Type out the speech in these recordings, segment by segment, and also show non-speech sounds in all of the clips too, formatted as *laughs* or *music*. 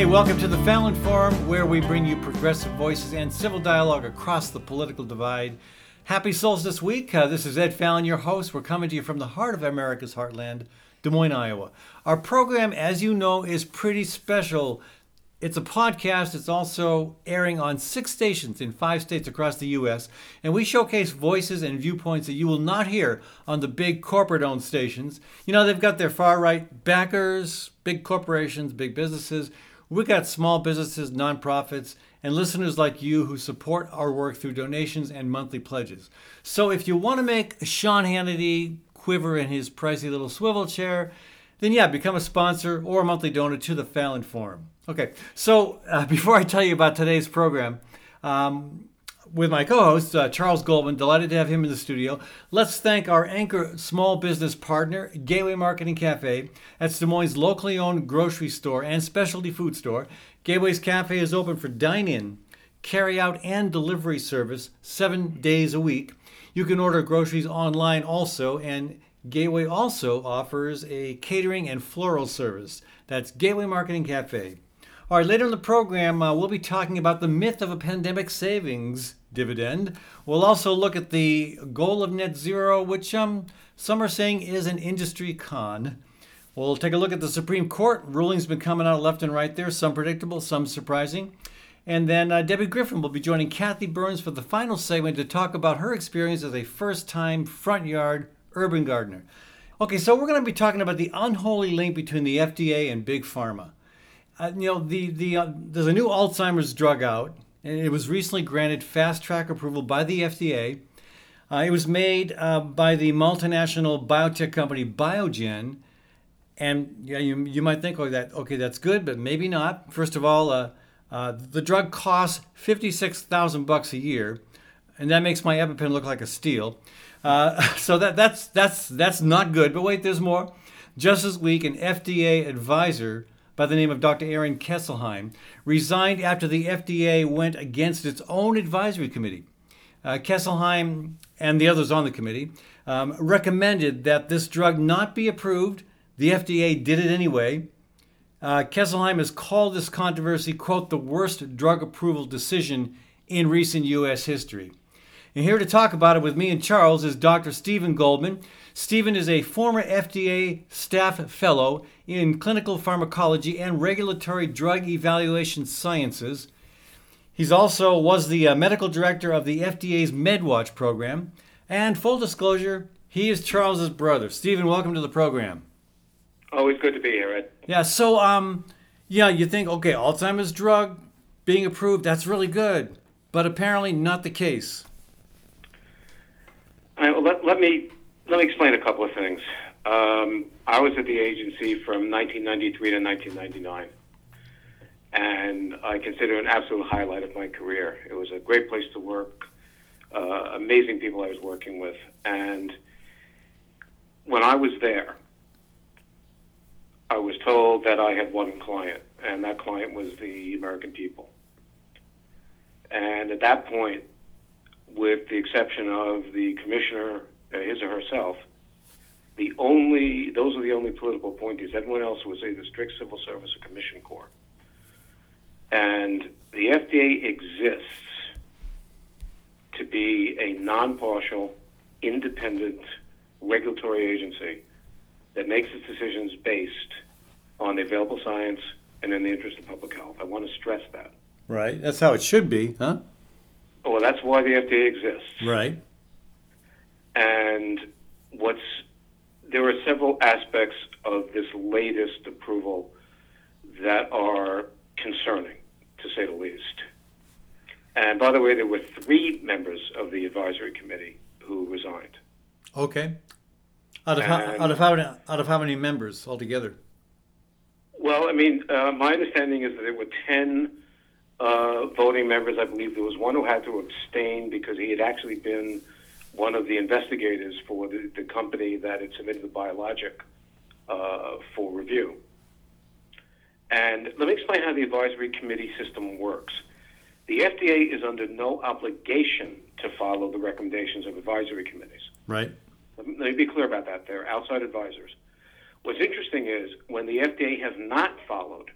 Hey, welcome to the Fallon Forum, where we bring you progressive voices and civil dialogue across the political divide. Happy Solstice Week. Uh, this is Ed Fallon, your host. We're coming to you from the heart of America's heartland, Des Moines, Iowa. Our program, as you know, is pretty special. It's a podcast. It's also airing on six stations in five states across the U.S. And we showcase voices and viewpoints that you will not hear on the big corporate owned stations. You know, they've got their far right backers, big corporations, big businesses. We've got small businesses, nonprofits, and listeners like you who support our work through donations and monthly pledges. So if you want to make Sean Hannity quiver in his pricey little swivel chair, then yeah, become a sponsor or a monthly donor to the Fallon Forum. Okay, so uh, before I tell you about today's program, um, with my co-host uh, Charles Goldman, delighted to have him in the studio. Let's thank our anchor small business partner, Gateway Market and Cafe. That's Des Moines' locally owned grocery store and specialty food store. Gateway's Cafe is open for dine-in, carry-out, and delivery service seven days a week. You can order groceries online also, and Gateway also offers a catering and floral service. That's Gateway Market and Cafe. All right, later in the program, uh, we'll be talking about the myth of a pandemic savings dividend. We'll also look at the goal of net zero, which um, some are saying is an industry con. We'll take a look at the Supreme Court. Rulings been coming out left and right there, some predictable, some surprising. And then uh, Debbie Griffin will be joining Kathy Byrnes for the final segment to talk about her experience as a first time front yard urban gardener. Okay, so we're going to be talking about the unholy link between the FDA and big pharma. Uh, you know, the the uh, there's a new Alzheimer's drug out, and it was recently granted fast track approval by the FDA. Uh, it was made uh, by the multinational biotech company Biogen, and yeah, you, you might think, oh, that okay, that's good, but maybe not. First of all, uh, uh, the drug costs fifty six thousand bucks a year, and that makes my EpiPen look like a steal. Uh, *laughs* so that that's that's that's not good. But wait, there's more. Just this week, an FDA advisor by the name of Dr. Aaron Kesselheim resigned after the FDA went against its own advisory committee. Uh, Kesselheim and the others on the committee um, recommended that this drug not be approved. The FDA did it anyway. Uh, Kesselheim has called this controversy, quote, the worst drug approval decision in recent U.S. history. And here to talk about it with me and Charles is Dr. Stephen Goldman. Stephen is a former FDA staff fellow in clinical pharmacology and regulatory drug evaluation sciences. He's also was the uh, medical director of the FDA's MedWatch program. And full disclosure, he is Charles's brother. Stephen, welcome to the program. Always good to be here, Ed. Yeah, so um yeah, you think okay, Alzheimer's drug being approved, that's really good. But apparently not the case. Let, let, me let me explain a couple of things. Um, I was at the agency from 1993 to 1999, and I consider it an absolute highlight of my career. It was a great place to work, uh, amazing people I was working with, and when I was there, I was told that I had one client, and that client was the American people. And at that point, with the exception of the commissioner, herself, the only those are the only political appointees. Everyone else was either strict civil service or commission corps. And the FDA exists to be a non-partial, independent regulatory agency that makes its decisions based on the available science and in the interest of public health. I want to stress that. Right. That's how it should be, huh? Well, that's why the FDA exists. Right. And what's there are several aspects of this latest approval that are concerning, to say the least. And by the way, there were three members of the advisory committee who resigned. Okay. Out of, how, out of how many out of how many members altogether? Well, I mean, uh, my understanding is that there were ten uh, voting members. I believe there was one who had to abstain because he had actually been one of the investigators for the, the company that had submitted the biologic uh, for review. And let me explain how the advisory committee system works. The FDA is under no obligation to follow the recommendations of advisory committees. Right. Let me be clear about that. They're outside advisors. What's interesting is when the FDA has not followed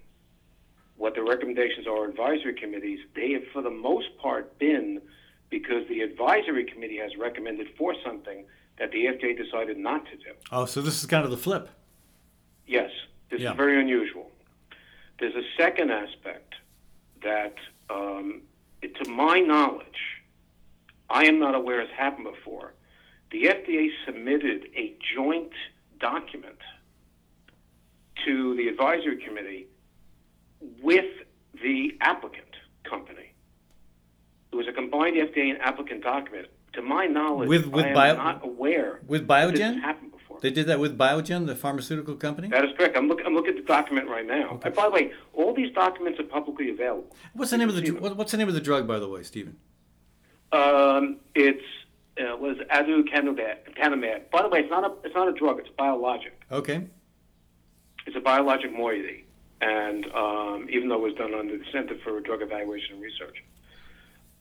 what the recommendations are advisory committees, they have for the most part been because the advisory committee has recommended for something that the FDA decided not to do. Oh, so this is kind of the flip. Yes, this Yeah. is very unusual. There's a second aspect that, um, to my knowledge, I am not aware has happened before. The FDA submitted a joint document to the advisory committee with the applicant company. A combined FDA and applicant document. To my knowledge, With- with I am bio- not aware With Biogen? happened before. They did that with Biogen, the pharmaceutical company? That is correct. I'm, look, I'm looking at the document right now. And by the way, all these documents are publicly available. What's the name of the dr- what's the name of the drug by the way, Stephen? Um, it's uh, was aducanumab. By the way, it's not a it's not a drug. It's a biologic. Okay. It's a biologic moiety, and um, even though it was done under the Center for Drug Evaluation and Research.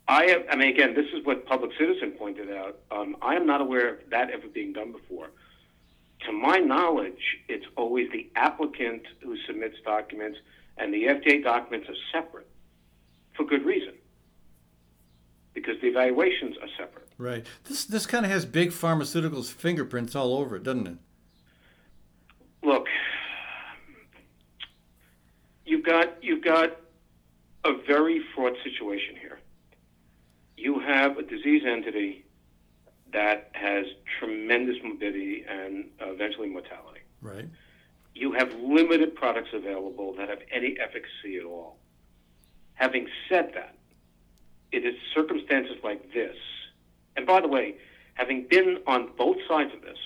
I have, I mean, again, this is what Public Citizen pointed out. Um, I am not aware of that ever being done before. To my knowledge, it's always the applicant who submits documents, and the FDA documents are separate for good reason, because the evaluations are separate. Right. This this kind of has big pharmaceuticals fingerprints all over it, doesn't it? Look, you've got you've got a very fraught situation here. You have a disease entity that has tremendous morbidity and eventually mortality. Right. You have limited products available that have any efficacy at all. Having said that, it is circumstances like this. And by the way, having been on both sides of this,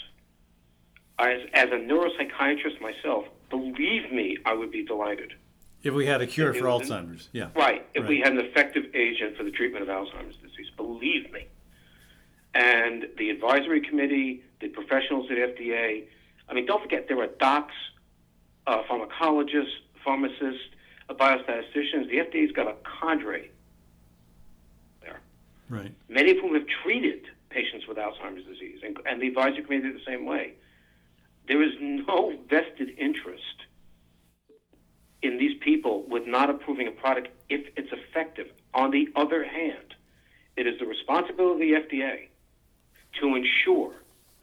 as, as a neuropsychiatrist myself, believe me, I would be delighted. If we had a cure for was- Alzheimer's, yeah. Right, if we had an effective agent for the treatment of Alzheimer's disease, believe me. And the advisory committee, the professionals at FDA, I mean, don't forget there are docs, uh, pharmacologists, pharmacists, uh, biostatisticians. The FDA's got a cadre there, Right. many of whom have treated patients with Alzheimer's disease, and, and the advisory committee the same way. There is no *laughs* vested interest in these people with not approving a product if it's effective. On the other hand, it is the responsibility of the FDA to ensure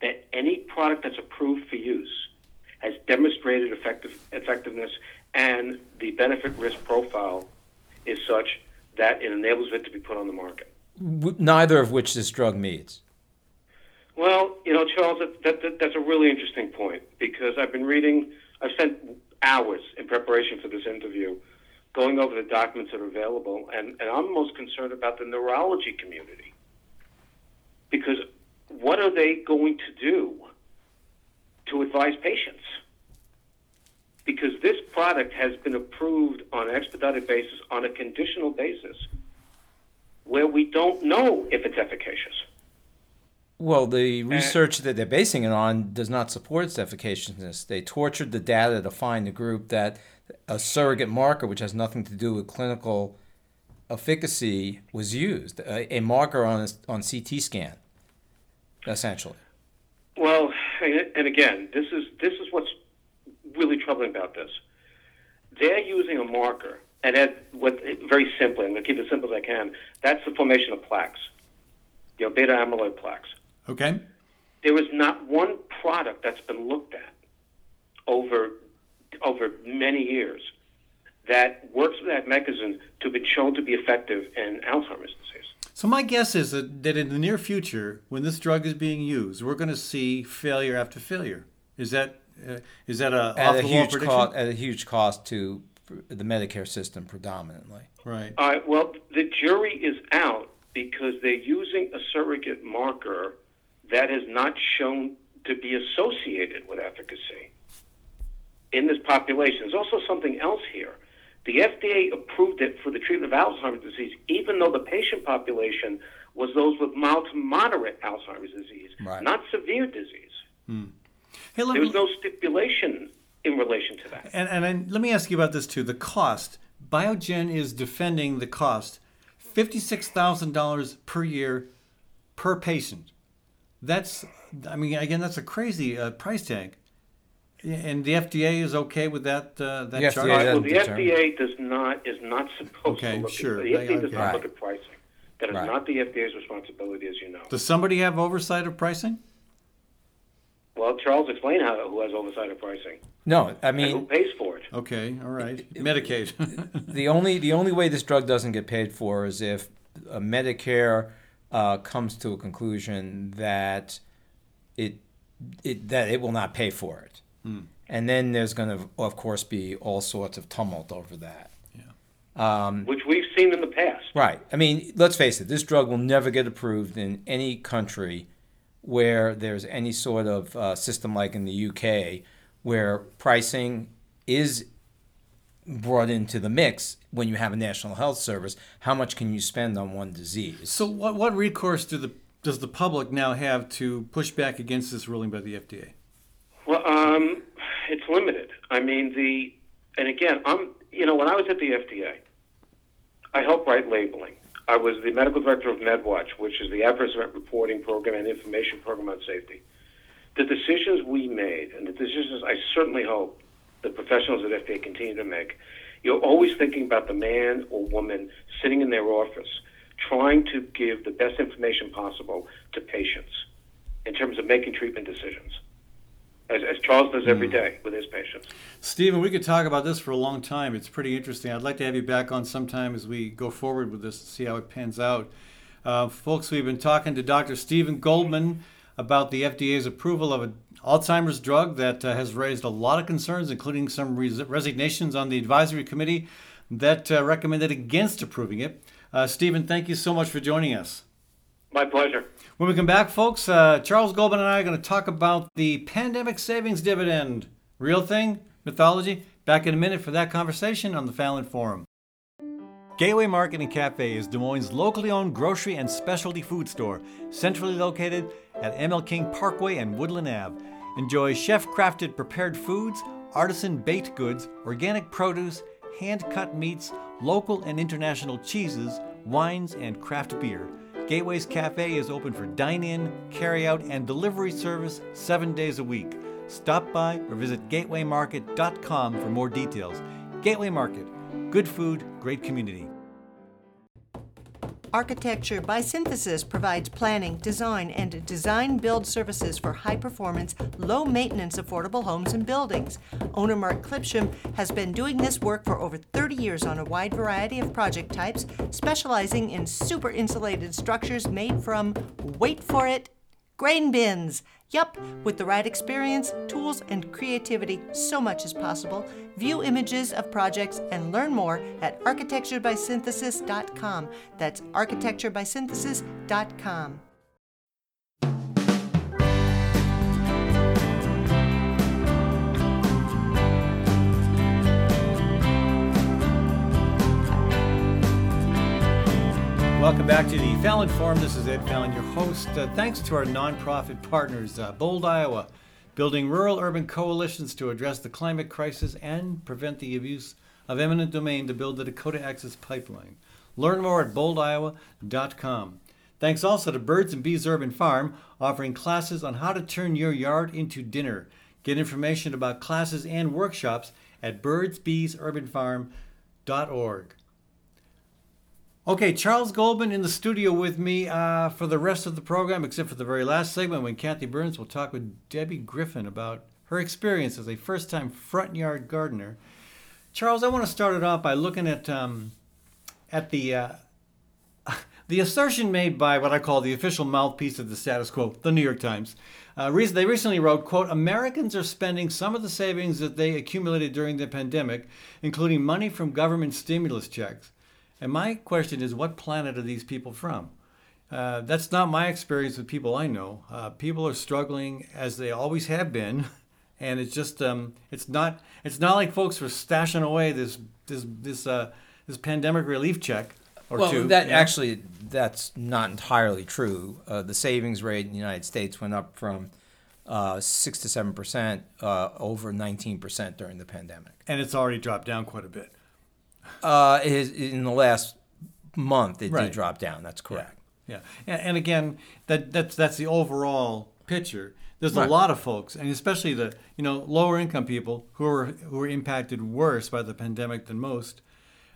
that any product that's approved for use has demonstrated effective, effectiveness and the benefit risk profile is such that it enables it to be put on the market. Neither of which this drug meets. Well, you know, Charles, that, that, that, that's a really interesting point because I've been reading, I've spent hours in preparation for this interview going over the documents that are available, and, and I'm most concerned about the neurology community because what are they going to do to advise patients? Because this product has been approved on an expedited basis, on a conditional basis, where we don't know if it's efficacious. Well, the research that they're basing it on does not support its efficaciousness. They tortured the data to find the group that a surrogate marker, which has nothing to do with clinical efficacy, was used. A, a marker on a, on CT scan, essentially. Well, and and again, this is this is what's really troubling about this. They're using a marker, and that what very simply, I'm going to keep it simple as I can. That's the formation of plaques, you know, beta amyloid plaques. Okay. There is not one product that's been looked at over over many years that works with that mechanism to be shown to be effective in Alzheimer's disease. So my guess is that, that in the near future, when this drug is being used, we're going to see failure after failure. Is that uh, is that a At off a the wall huge prediction? cost, at a huge cost to the Medicare system, predominantly. Right. All right. Well, the jury is out because they're using a surrogate marker that has not shown to be associated with efficacy in this population. There's also something else here. The FDA approved it for the treatment of Alzheimer's disease, even though the patient population was those with mild to moderate Alzheimer's disease, Right. not severe disease. Hey, let There me, was no stipulation in relation to that. and, and, and let me ask you about this too. The cost. Biogen is defending the cost, fifty-six thousand dollars per year per patient. That's, I mean, again, that's a crazy uh, price tag. And the FDA is okay with that uh, that The chart? FDA Well, doesn't the determine. FDA does not is not supposed Okay, to look sure. at the FDA They- does okay. not Right. look at pricing. That is Right. not the FDA's responsibility, as you know. Does somebody have oversight of pricing? Well, Charles, explain how who has oversight of pricing No, I and who mean pays for it. Okay, all right. Medicaid. the only the only way this drug doesn't get paid for is if uh, Medicare uh, comes to a conclusion that it it that it will not pay for it, and then there's going to of course be all sorts of tumult over that. Um, which we've seen in the past. Right. I mean, let's face it, this drug will never get approved in any country where there's any sort of uh, system like in the UK where pricing is brought into the mix when you have a national health service. How much can you spend on one disease? so what what recourse do the does the public now have to push back against this ruling by the FDA? Well, um, it's limited. I mean, the and again, I'm you know when I was at the FDA, I helped write labeling. I was the medical director of MedWatch, which is the adverse event reporting program and information program on safety. The decisions we made, and the decisions I certainly hope the professionals at FDA continue to make, you're always thinking about the man or woman sitting in their office, trying to give the best information possible to patients in terms of making treatment decisions as, as Charles does every day with his patients. Stephen, we could talk about this for a long time. It's pretty interesting. I'd like to have you back on sometime as we go forward with this, to see how it pans out. Uh, folks, we've been talking to Dr. Stephen Goldman about the FDA's approval of an Alzheimer's drug that uh, has raised a lot of concerns, including some res- resignations on the advisory committee that uh, recommended against approving it. Uh, Stephen, thank you so much for joining us. My pleasure. When we come back, folks, uh, Charles Goldman and I are going to talk about the pandemic savings dividend. Real thing? Mythology? Back in a minute for that conversation on the Fallon Forum. Gateway Market and Cafe is Des Moines' locally owned grocery and specialty food store, centrally located at ML King Parkway and Woodland Ave. Enjoy chef crafted prepared foods, artisan baked goods, organic produce, hand cut meats, local and international cheeses, wines, and craft beer. Gateway's Cafe is open for dine in, carry out, and delivery service seven days a week. Stop by or visit gatewaymarket.com for more details. Gateway Market, good food, great community. Architecture by Synthesis provides planning, design, and design build services for high performance, low maintenance affordable homes and buildings. Owner Mark Clipsham has been doing this work for over 30 years on a wide variety of project types, specializing in super insulated structures made from, wait for it, grain bins. Yup, with the right experience, tools, and creativity, so much is possible. View images of projects and learn more at architecturebysynthesis.com. That's architecturebysynthesis.com. Welcome back to the Fallon Forum. This is Ed Fallon, your host. Uh, thanks to our nonprofit partners, uh, Bold, Iowa, building rural urban coalitions to address the climate crisis and prevent the abuse of eminent domain to build the Dakota Access Pipeline. Learn more at boldiowa.com. Thanks also to Birds and Bees Urban Farm, offering classes on how to turn your yard into dinner. Get information about classes and workshops at birdsbeesurbanfarm.org. Okay, Charles Goldman in the studio with me uh, for the rest of the program, except for the very last segment when Kathy Byrnes will talk with Debbie Griffin about her experience as a first time front yard gardener. Charles, I want to start it off by looking at um, at the uh, *laughs* the assertion made by what I call the official mouthpiece of the status quo, the New York Times. Uh, they recently wrote, "quote Americans are spending some of the savings that they accumulated during the pandemic, including money from government stimulus checks." And my question is, what planet are these people from? Uh, that's not my experience with people I know. Uh, people are struggling as they always have been, *laughs* and it's just um, it's not it's not like folks are stashing away this this this uh, this pandemic relief check or well, two. that you know? actually that's not entirely true. Uh, the savings rate in the United States went up from uh, six to seven percent uh, over nineteen percent during the pandemic. and it's already dropped down quite a bit. Uh, in the last month, it Right. did drop down. That's correct. Yeah, and, and again, that that's that's the overall picture. There's Right. a lot of folks, and especially the you know lower income people who are who are impacted worse by the pandemic than most,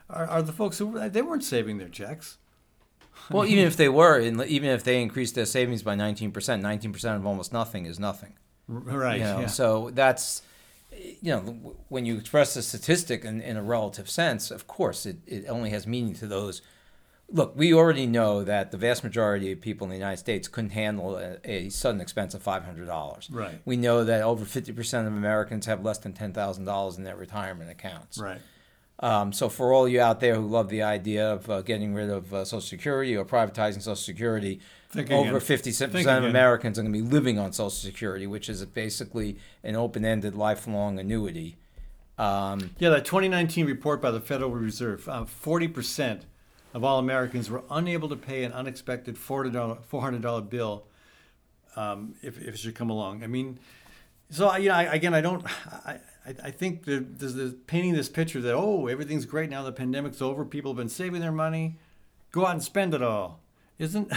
are, are the folks who they weren't saving their checks. Well, even if *laughs* they were, and even if they increased their savings by 19%, 19% of almost nothing is nothing. Right. You know, yeah. So that's, you know, when you express a statistic in, in a relative sense, of course, it, it only has meaning to those. Look, we already know that the vast majority of people in the United States couldn't handle a, a sudden expense of $500. Right. We know that over 50% of Americans have less than $10,000 in their retirement accounts. right. Um, so for all you out there who love the idea of uh, getting rid of uh, Social Security or privatizing Social Security, Think over fifty percent of. Americans are going to be living on Social Security, which is basically an open-ended, lifelong annuity. Um, Yeah, that 2019 report by the Federal Reserve, uh, 40% of all Americans were unable to pay an unexpected $400, $400 bill um, if, if it should come along. I mean, so you know, I, again, I don't. I, I, I think there- there's this painting this picture that oh, everything's great now. The pandemic's over. People have been saving their money. Go out and spend it all. Isn't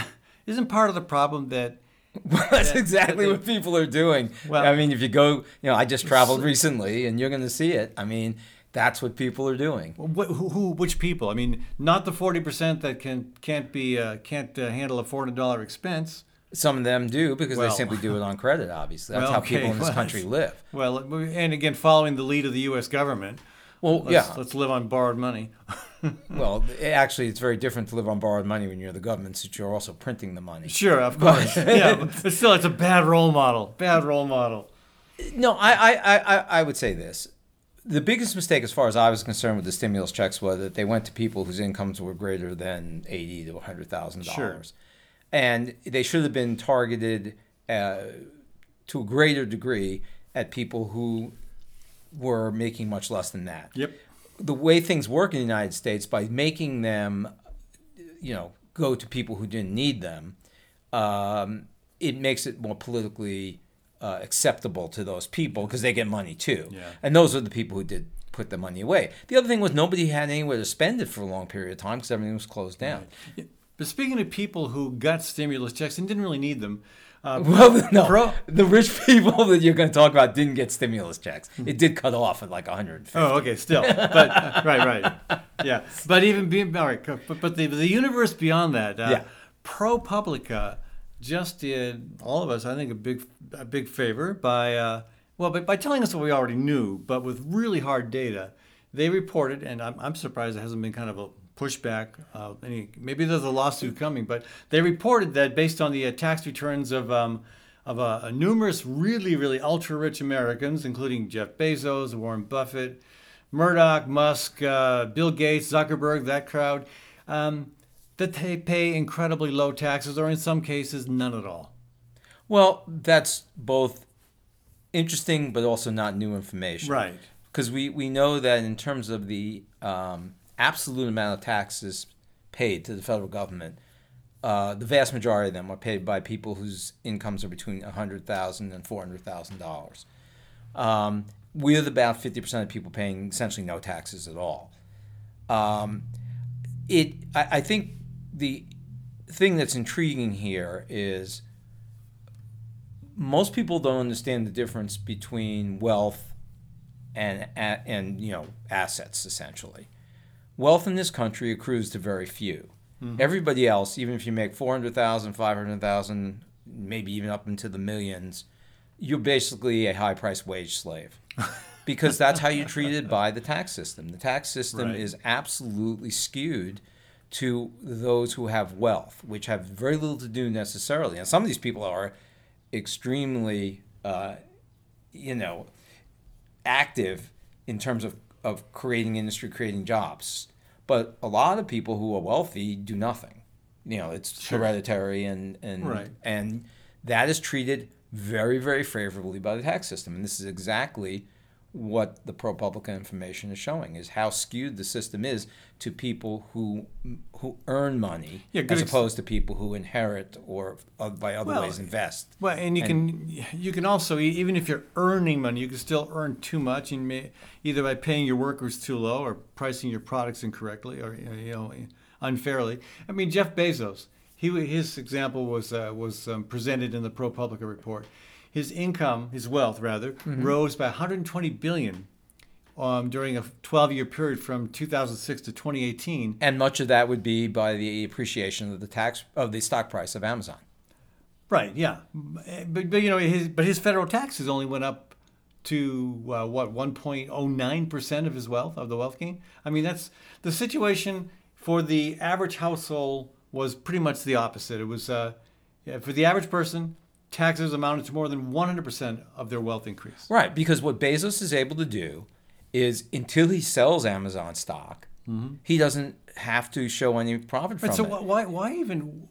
isn't part of the problem that *laughs* that's exactly what people are doing. Well- I mean, if you go, you know, I just traveled *laughs* recently, and you're going to see it. I mean, that's what people are doing. What, who, who, which people? I mean, not the forty percent that can can't be uh, can't uh, handle a four hundred dollar expense. Some of them do because Well- they simply do it on credit. Obviously, *laughs* that's Well, how people in this well, country live. Well, and again, following the lead of the U.S. government. Well, Let's, yeah. let's live on borrowed money. *laughs* Well, actually, it's very different to live on borrowed money when you're the government, since you're also printing the money. Sure, of course. yeah, but *laughs* still, it's a bad role model. Bad role model. No, I, I, I, I- would say this. The biggest mistake, as far as I was concerned, with the stimulus checks was that they went to people whose incomes were greater than eighty to hundred thousand Sure. dollars, and they should have been targeted uh, to a greater degree at people who were making much less than that. Yep. The way things work in the United States, by making them, you know, go to people who didn't need them, um, it makes it more politically uh, acceptable to those people because they get money too. Yeah. And those are the people who did put the money away. The other thing was nobody had anywhere to spend it for a long period of time because everything was closed down. But speaking of people who got stimulus checks and didn't really need them, uh, *laughs* Well, no, Pro- the rich people that you're going to talk about didn't get stimulus checks. It did cut off at like 150. Oh, okay, still, but right, right, yeah. But even being all right, but, but the the universe beyond that, uh, Yeah. ProPublica just did all of us, I think, a big a big favor by uh, well, by, by telling us what we already knew, but with really hard data. They reported, and I'm, I'm surprised it hasn't been kind of a pushback. Uh, any maybe there's a lawsuit coming, but they reported that based on the uh, tax returns of um, of uh, numerous really really ultra rich Americans, including Jeff Bezos, Warren Buffett, Murdoch, Musk, uh, Bill Gates, Zuckerberg, that crowd, um, that they pay incredibly low taxes, or in some cases none at all. Well, that's both interesting but also not new information. Right. Because we, we know that in terms of the um, absolute amount of taxes paid to the federal government, uh, the vast majority of them are paid by people whose incomes are between $100,000 and $400,000. Um, with about 50% of people paying essentially no taxes at all. Um, it, I, I think the thing that's intriguing here is most people don't understand the difference between wealth and and you know assets essentially. Wealth in this country accrues to very few. Everybody else, even if you make 400,000, 500,000, maybe even up into the millions, you're basically a high price wage slave. *laughs* because that's how you're treated by the tax system. The tax system Right. is absolutely skewed to those who have wealth, which have very little to do necessarily. And some of these people are extremely, uh, you know, active in terms of, of creating industry, creating jobs. But a lot of people who are wealthy do nothing. You know, it's hereditary and and Right. and that is treated very, very favorably by the tax system. And this is exactly what the ProPublica information is showing is how skewed the system is to people who who earn money Yeah, as ex- opposed to people who inherit or uh, by other Well, ways invest. Well, and you can you can also even if you're earning money, you can still earn too much, and may, either by paying your workers too low or pricing your products incorrectly or you know unfairly. I mean, Jeff Bezos, he his example was uh, was um, presented in the ProPublica report. His income, his wealth rather, rose by 120 billion um, during a 12-year period from 2006 to 2018. And much of that would be by the appreciation of the tax of the stock price of Amazon. Right. Yeah. But, but you know his but his federal taxes only went up to uh, what 1.09 percent of his wealth of the wealth gain. I mean that's the situation for the average household was pretty much the opposite. It was uh, yeah, for the average person, taxes amounted to more than 100 percent of their wealth increase. Right, because what Bezos is able to do is until he sells Amazon stock, he doesn't have to show any profit from Right, so it. wh- why why even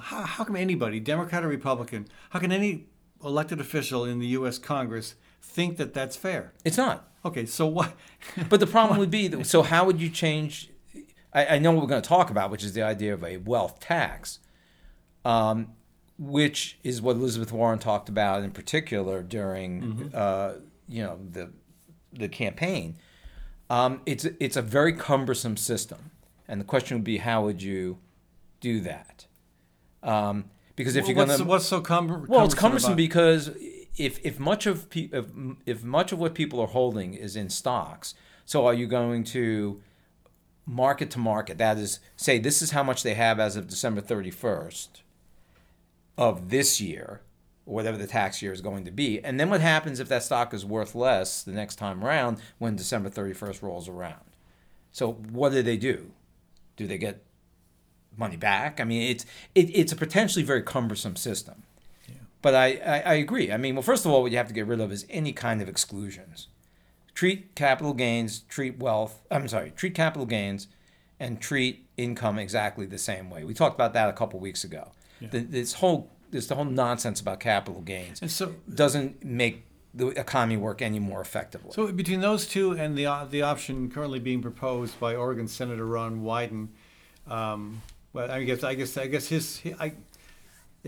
how, how come anybody, Democrat or Republican, how can any elected official in the U.S. Congress think that that's fair? It's not. Okay, so what? *laughs* But the problem would be, that, so how would you change? I, I know what we're going to talk about, which is the idea of a wealth tax, um, which is what Elizabeth Warren talked about in particular during, uh, you know, the the campaign. Um, it's it's a very cumbersome system, and the question would be, how would you do that? Um, because if you're going to what's so cumber- well, it's cumbersome about- because if if much of pe- if, if much of what people are holding is in stocks, so are you going to market to market? That is, say this is how much they have as of December thirty first of this year, whatever the tax year is going to be, and then what happens if that stock is worth less the next time around when December thirty first rolls around? So what do they do? Do they get money back? I mean, it's it, it's a potentially very cumbersome system. But I, I, I agree. I mean, well, first of all, what you have to get rid of is any kind of exclusions. Treat capital gains, treat wealth, I'm sorry, treat capital gains and treat income exactly the same way. We talked about that a couple weeks ago. The, this whole this the whole nonsense about capital gains And so, doesn't make the economy work any more effectively. so between those two and the uh, the option currently being proposed by Oregon Senator Ron Wyden, um, well, I guess I guess I guess his I,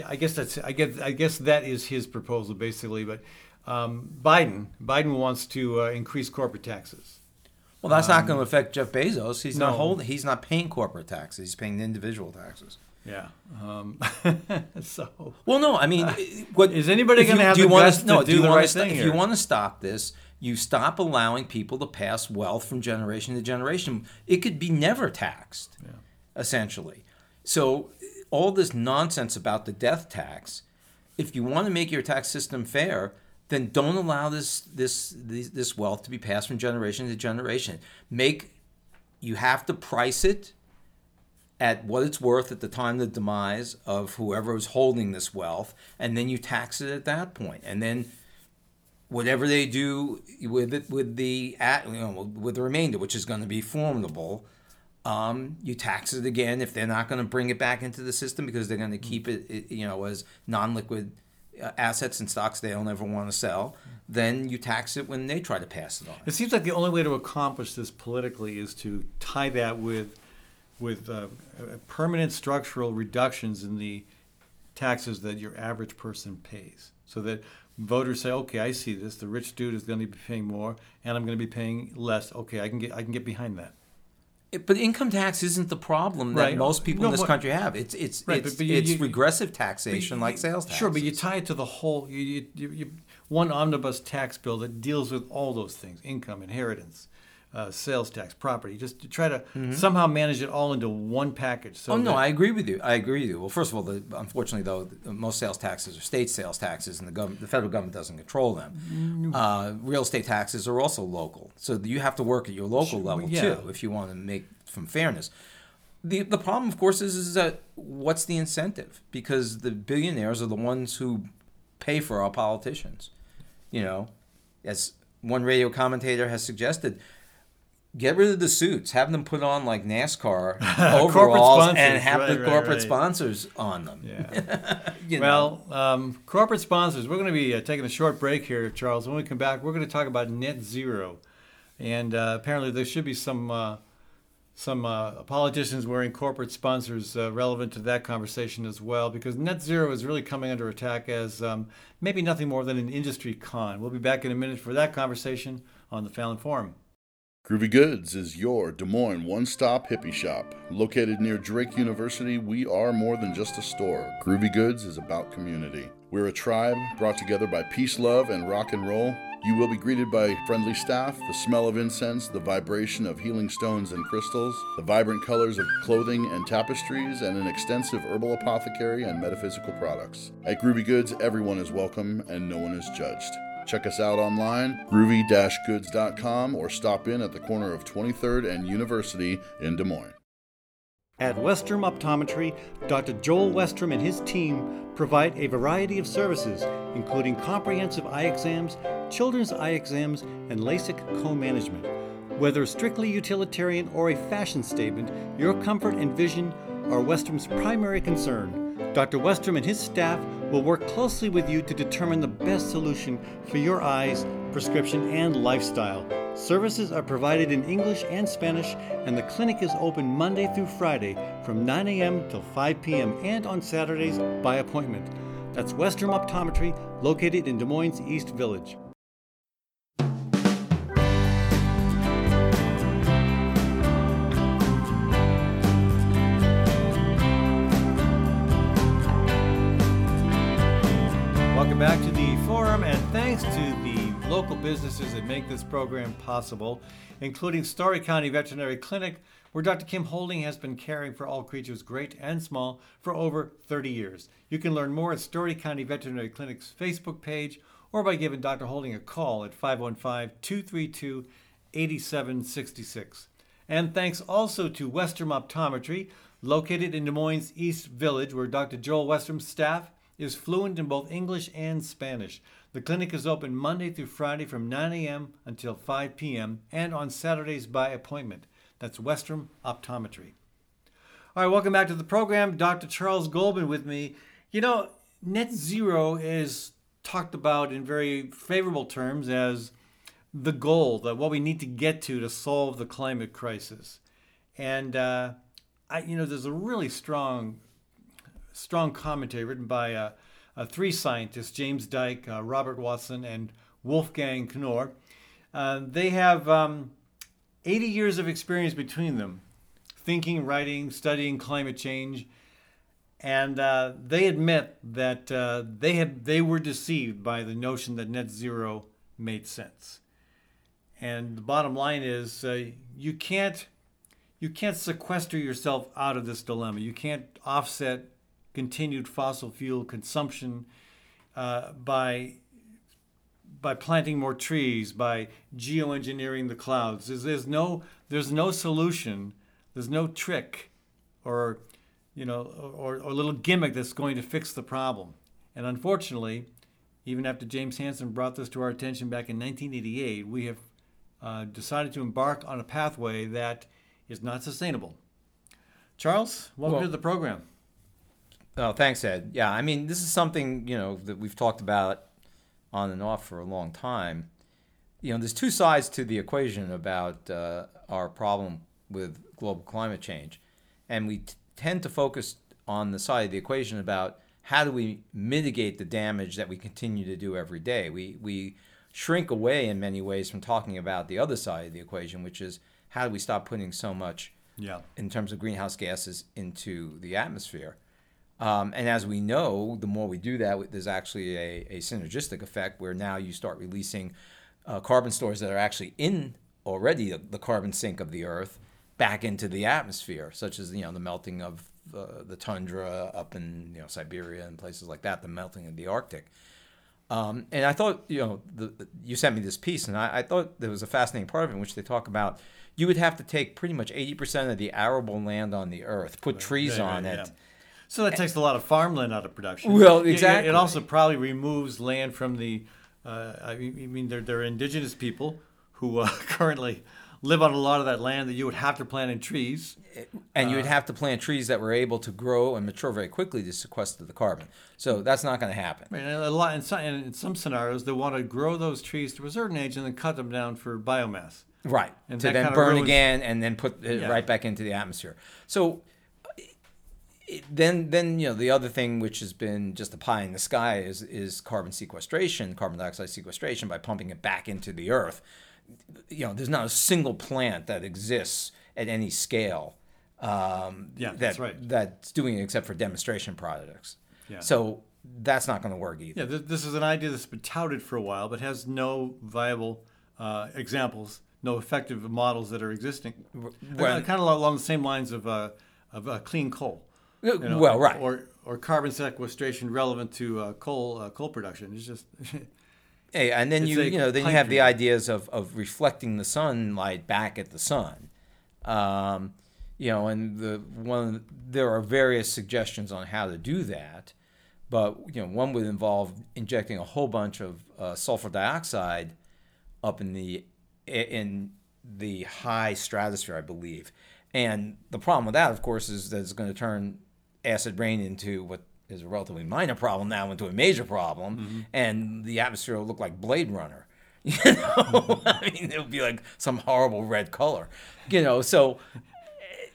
I guess that's I guess I guess that is his proposal basically. But um, Biden Biden wants to uh, increase corporate taxes. well, that's not going to affect Jeff Bezos. He's no. not holding. He's not paying corporate taxes. He's paying individual taxes. Yeah. Um, *laughs* so Well, no, I mean, what Uh, Is anybody gonna you- have do you guts to no, do you wanna right thing If here? you want to stop this, you stop allowing people to pass wealth from generation to generation. It could be never taxed, essentially. So all this nonsense about the death tax, if you want to make your tax system fair, then don't allow this this this, this wealth to be passed from generation to generation. Make you have to price it at what it's worth at the time of the demise of whoever is holding this wealth, and then you tax it at that point, and then whatever they do with it, with the at, you know, with the remainder, which is going to be formidable, um, you tax it again if they're not going to bring it back into the system because they're going to keep it, it, you know, as non-liquid uh, assets and stocks they don't ever want to sell. Then you tax it when they try to pass it on. It seems like the only way to accomplish this politically is to tie that with with uh, permanent structural reductions in the taxes that your average person pays, so that voters say, "Okay, I see this. The rich dude is going to be paying more, and I'm going to be paying less. Okay, I can get I can get behind that." It- But income tax isn't the problem that Right. most people No, in this country have. It's it's Right, it's, but- but you- it's you- regressive taxation you- like sales tax. Sure, but you tie it to the whole. You, you, you, you, one omnibus tax bill that deals with all those things: income, inheritance, uh, sales tax, property. Just to try to somehow manage it all into one package. So Mm-hmm. oh no, I agree with you. I agree with you. Well, first of all, the, unfortunately though, the, most sales taxes are state sales taxes, and the government, the federal government doesn't control them. Mm-hmm. Uh, real estate taxes are also local, so you have to work at your local level yeah. too if you want to make some fairness. The the problem, of course, is is that what's the incentive? Because the billionaires are the ones who pay for our politicians. You know, as one radio commentator has suggested, get rid of the suits, have them put on like NASCAR *laughs* overalls, and have right, the right, corporate right. sponsors on them. Yeah. *laughs* Well, um, corporate sponsors. We're going to be uh, taking a short break here, Charles. When we come back, we're going to talk about net zero, and uh, apparently there should be some uh, some uh, politicians wearing corporate sponsors uh, relevant to that conversation as well, because net zero is really coming under attack as um, maybe nothing more than an industry con. We'll be back in a minute for that conversation on the Fallon Forum. Groovy Goods is your Des Moines one stop hippie shop. Located near Drake University, we are more than just a store. Groovy Goods is about community. We're a tribe brought together by peace, love, and rock and roll. You will be greeted by friendly staff, the smell of incense, the vibration of healing stones and crystals, the vibrant colors of clothing and tapestries, and an extensive herbal apothecary and metaphysical products. At Groovy Goods, everyone is welcome and no one is judged. Check us out online, groovy-goods.com, or stop in at the corner of 23rd and University in Des Moines. At Westrom Optometry, Dr. Joel Westrom and his team provide a variety of services, including comprehensive eye exams, children's eye exams, and LASIK co management. Whether strictly utilitarian or a fashion statement, your comfort and vision are Westrom's primary concern. Dr. Westrom and his staff will work closely with you to determine the best solution for your eyes, prescription, and lifestyle. Services are provided in English and Spanish, and the clinic is open Monday through Friday from 9 a.m. till 5 p.m. and on Saturdays by appointment. That's Westrom Optometry, located in Des Moines East Village. Welcome back to the forum, and thanks to the local businesses that make this program possible, including Story County Veterinary Clinic, where Dr. Kim Holding has been caring for all creatures great and small for over 30 years. You can learn more at Story County Veterinary Clinic's Facebook page or by giving Dr. Holding a call at 515 232 8766. And thanks also to Westrom Optometry, located in Des Moines East Village, where Dr. Joel Westrom's staff is fluent in both English and Spanish. The clinic is open Monday through Friday from 9 a.m. until 5 p.m. and on Saturdays by appointment. That's Westrom Optometry. All right, welcome back to the program. Dr. Charles Goldman with me. You know, net zero is talked about in very favorable terms as the goal, that what we need to get to to solve the climate crisis. And uh, I, you know, there's a really strong strong commentary written by uh, uh, three scientists James Dyke, uh, Robert Watson, and Wolfgang Knorr. Uh, they have um, 80 years of experience between them, thinking, writing, studying climate change. And uh, they admit that they, had, they were deceived by the notion that net zero made sense. And the bottom line is you can't you can't sequester yourself out of this dilemma. You can't offset continued fossil fuel consumption uh, by by planting more trees, by geoengineering the clouds. There's, there's no there's no solution. There's no trick, or you know, or, or little gimmick that's going to fix the problem. And unfortunately, even after James Hansen brought this to our attention back in 1988, we have uh, decided to embark on a pathway that is not sustainable. Charles, welcome well, to the program. Oh, thanks, Ed. Yeah, I mean, this is something you know that we've talked about on and off for a long time. You know, there's two sides to the equation about uh, our problem with global climate change, and we t- tend to focus on the side of the equation about how do we mitigate the damage that we continue to do every day. We we shrink away in many ways from talking about the other side of the equation, which is how do we stop putting so much yeah. in terms of greenhouse gases into the atmosphere. Um, and as we know, the more we do that, there's actually a, a synergistic effect where now you start releasing uh, carbon stores that are actually in already the, the, carbon sink of the Earth back into the atmosphere, such as you know the melting of uh, the tundra up in you know Siberia and places like that, the melting of the Arctic. Um, and I thought, you know, the, the, you sent me this piece, and I, I, thought there was a fascinating part of it in which they talk about you would have to take pretty much 80% of the arable land on the earth, put trees on it, yeah. So that takes a lot of farmland out of production. Well, exactly. It, it also probably removes land from the. Uh, I mean, there, there are indigenous people who uh, *laughs* currently live on a lot of that land that you would have to plant in trees. And you would uh, have to plant trees that were able to grow and mature very quickly to sequester the carbon. So that's not going to happen. Right, and a lot in some, in some scenarios, they want to grow those trees to a certain age and then cut them down for biomass. Right. And to then burn ruins... again and then put it yeah. right back into the atmosphere. So then then you know the other thing which has been just a pie in the sky is is carbon sequestration, carbon dioxide sequestration by pumping it back into the earth. you know, there's not a single plant that exists at any scale. Um, Yeah, that, that's right. That's doing it except for demonstration projects. Yeah. So that's not going to work either. Yeah, th- this is an idea that's been touted for a while, but has no viable uh, examples, no effective models that are existing. Well- kind of along the same lines of, uh, of uh, clean coal. You know, well, right. Or, or carbon sequestration relevant to uh, coal uh, coal production. It's just *laughs* Hey, and then you you know then you have the ideas of, of reflecting the sunlight back at the sun, um, you know, and the one there are various suggestions on how to do that, but you know one would involve injecting a whole bunch of uh, sulfur dioxide up in the in the high stratosphere, I believe, and the problem with that, of course, is that it's going to turn acid rain into what is a relatively minor problem now into a major problem, and the atmosphere will look like Blade Runner. *laughs* You know, I mean, it'll be like some horrible red color. You know, so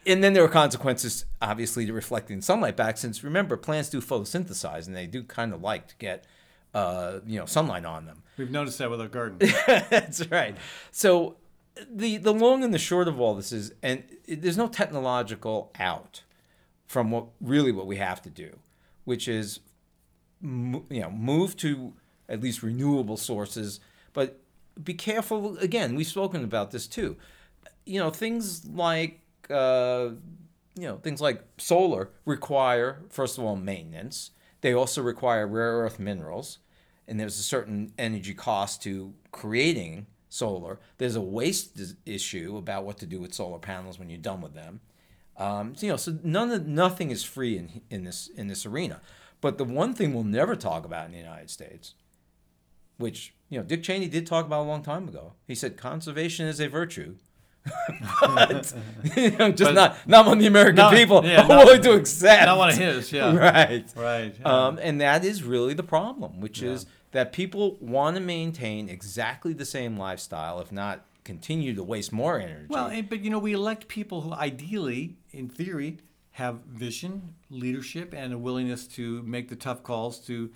and then there are consequences, obviously, to reflecting sunlight back. Since remember, plants do photosynthesize, and they do kind of like to get, uh, you know, sunlight on them. we've noticed that with our garden. *laughs* That's right. So the the long and the short of all this is, and it, there's no technological out from what really what we have to do, which is, you know, move to at least renewable sources, but be careful. Again, we've spoken about this too. You know, things like. Uh, you know, things like solar require, first of all, maintenance. They also require rare earth minerals, and there's a certain energy cost to creating solar. There's a waste issue about what to do with solar panels when you're done with them. Um, so, you know, so none of nothing is free in in this in this arena. But the one thing we'll never talk about in the United States, which you know, Dick Cheney did talk about a long time ago. He said conservation is a virtue. *laughs* but *laughs* you know, just But- not not one the American Not- people yeah, *laughs* are not- willing to accept. Not one of his, yeah. Right. Right. yeah. Um, and that is really the problem, which is that people want to maintain exactly the same lifestyle, if not continue to waste more energy. Well, but you know, we elect people who ideally, in theory, have vision, leadership, and a willingness to make the tough calls to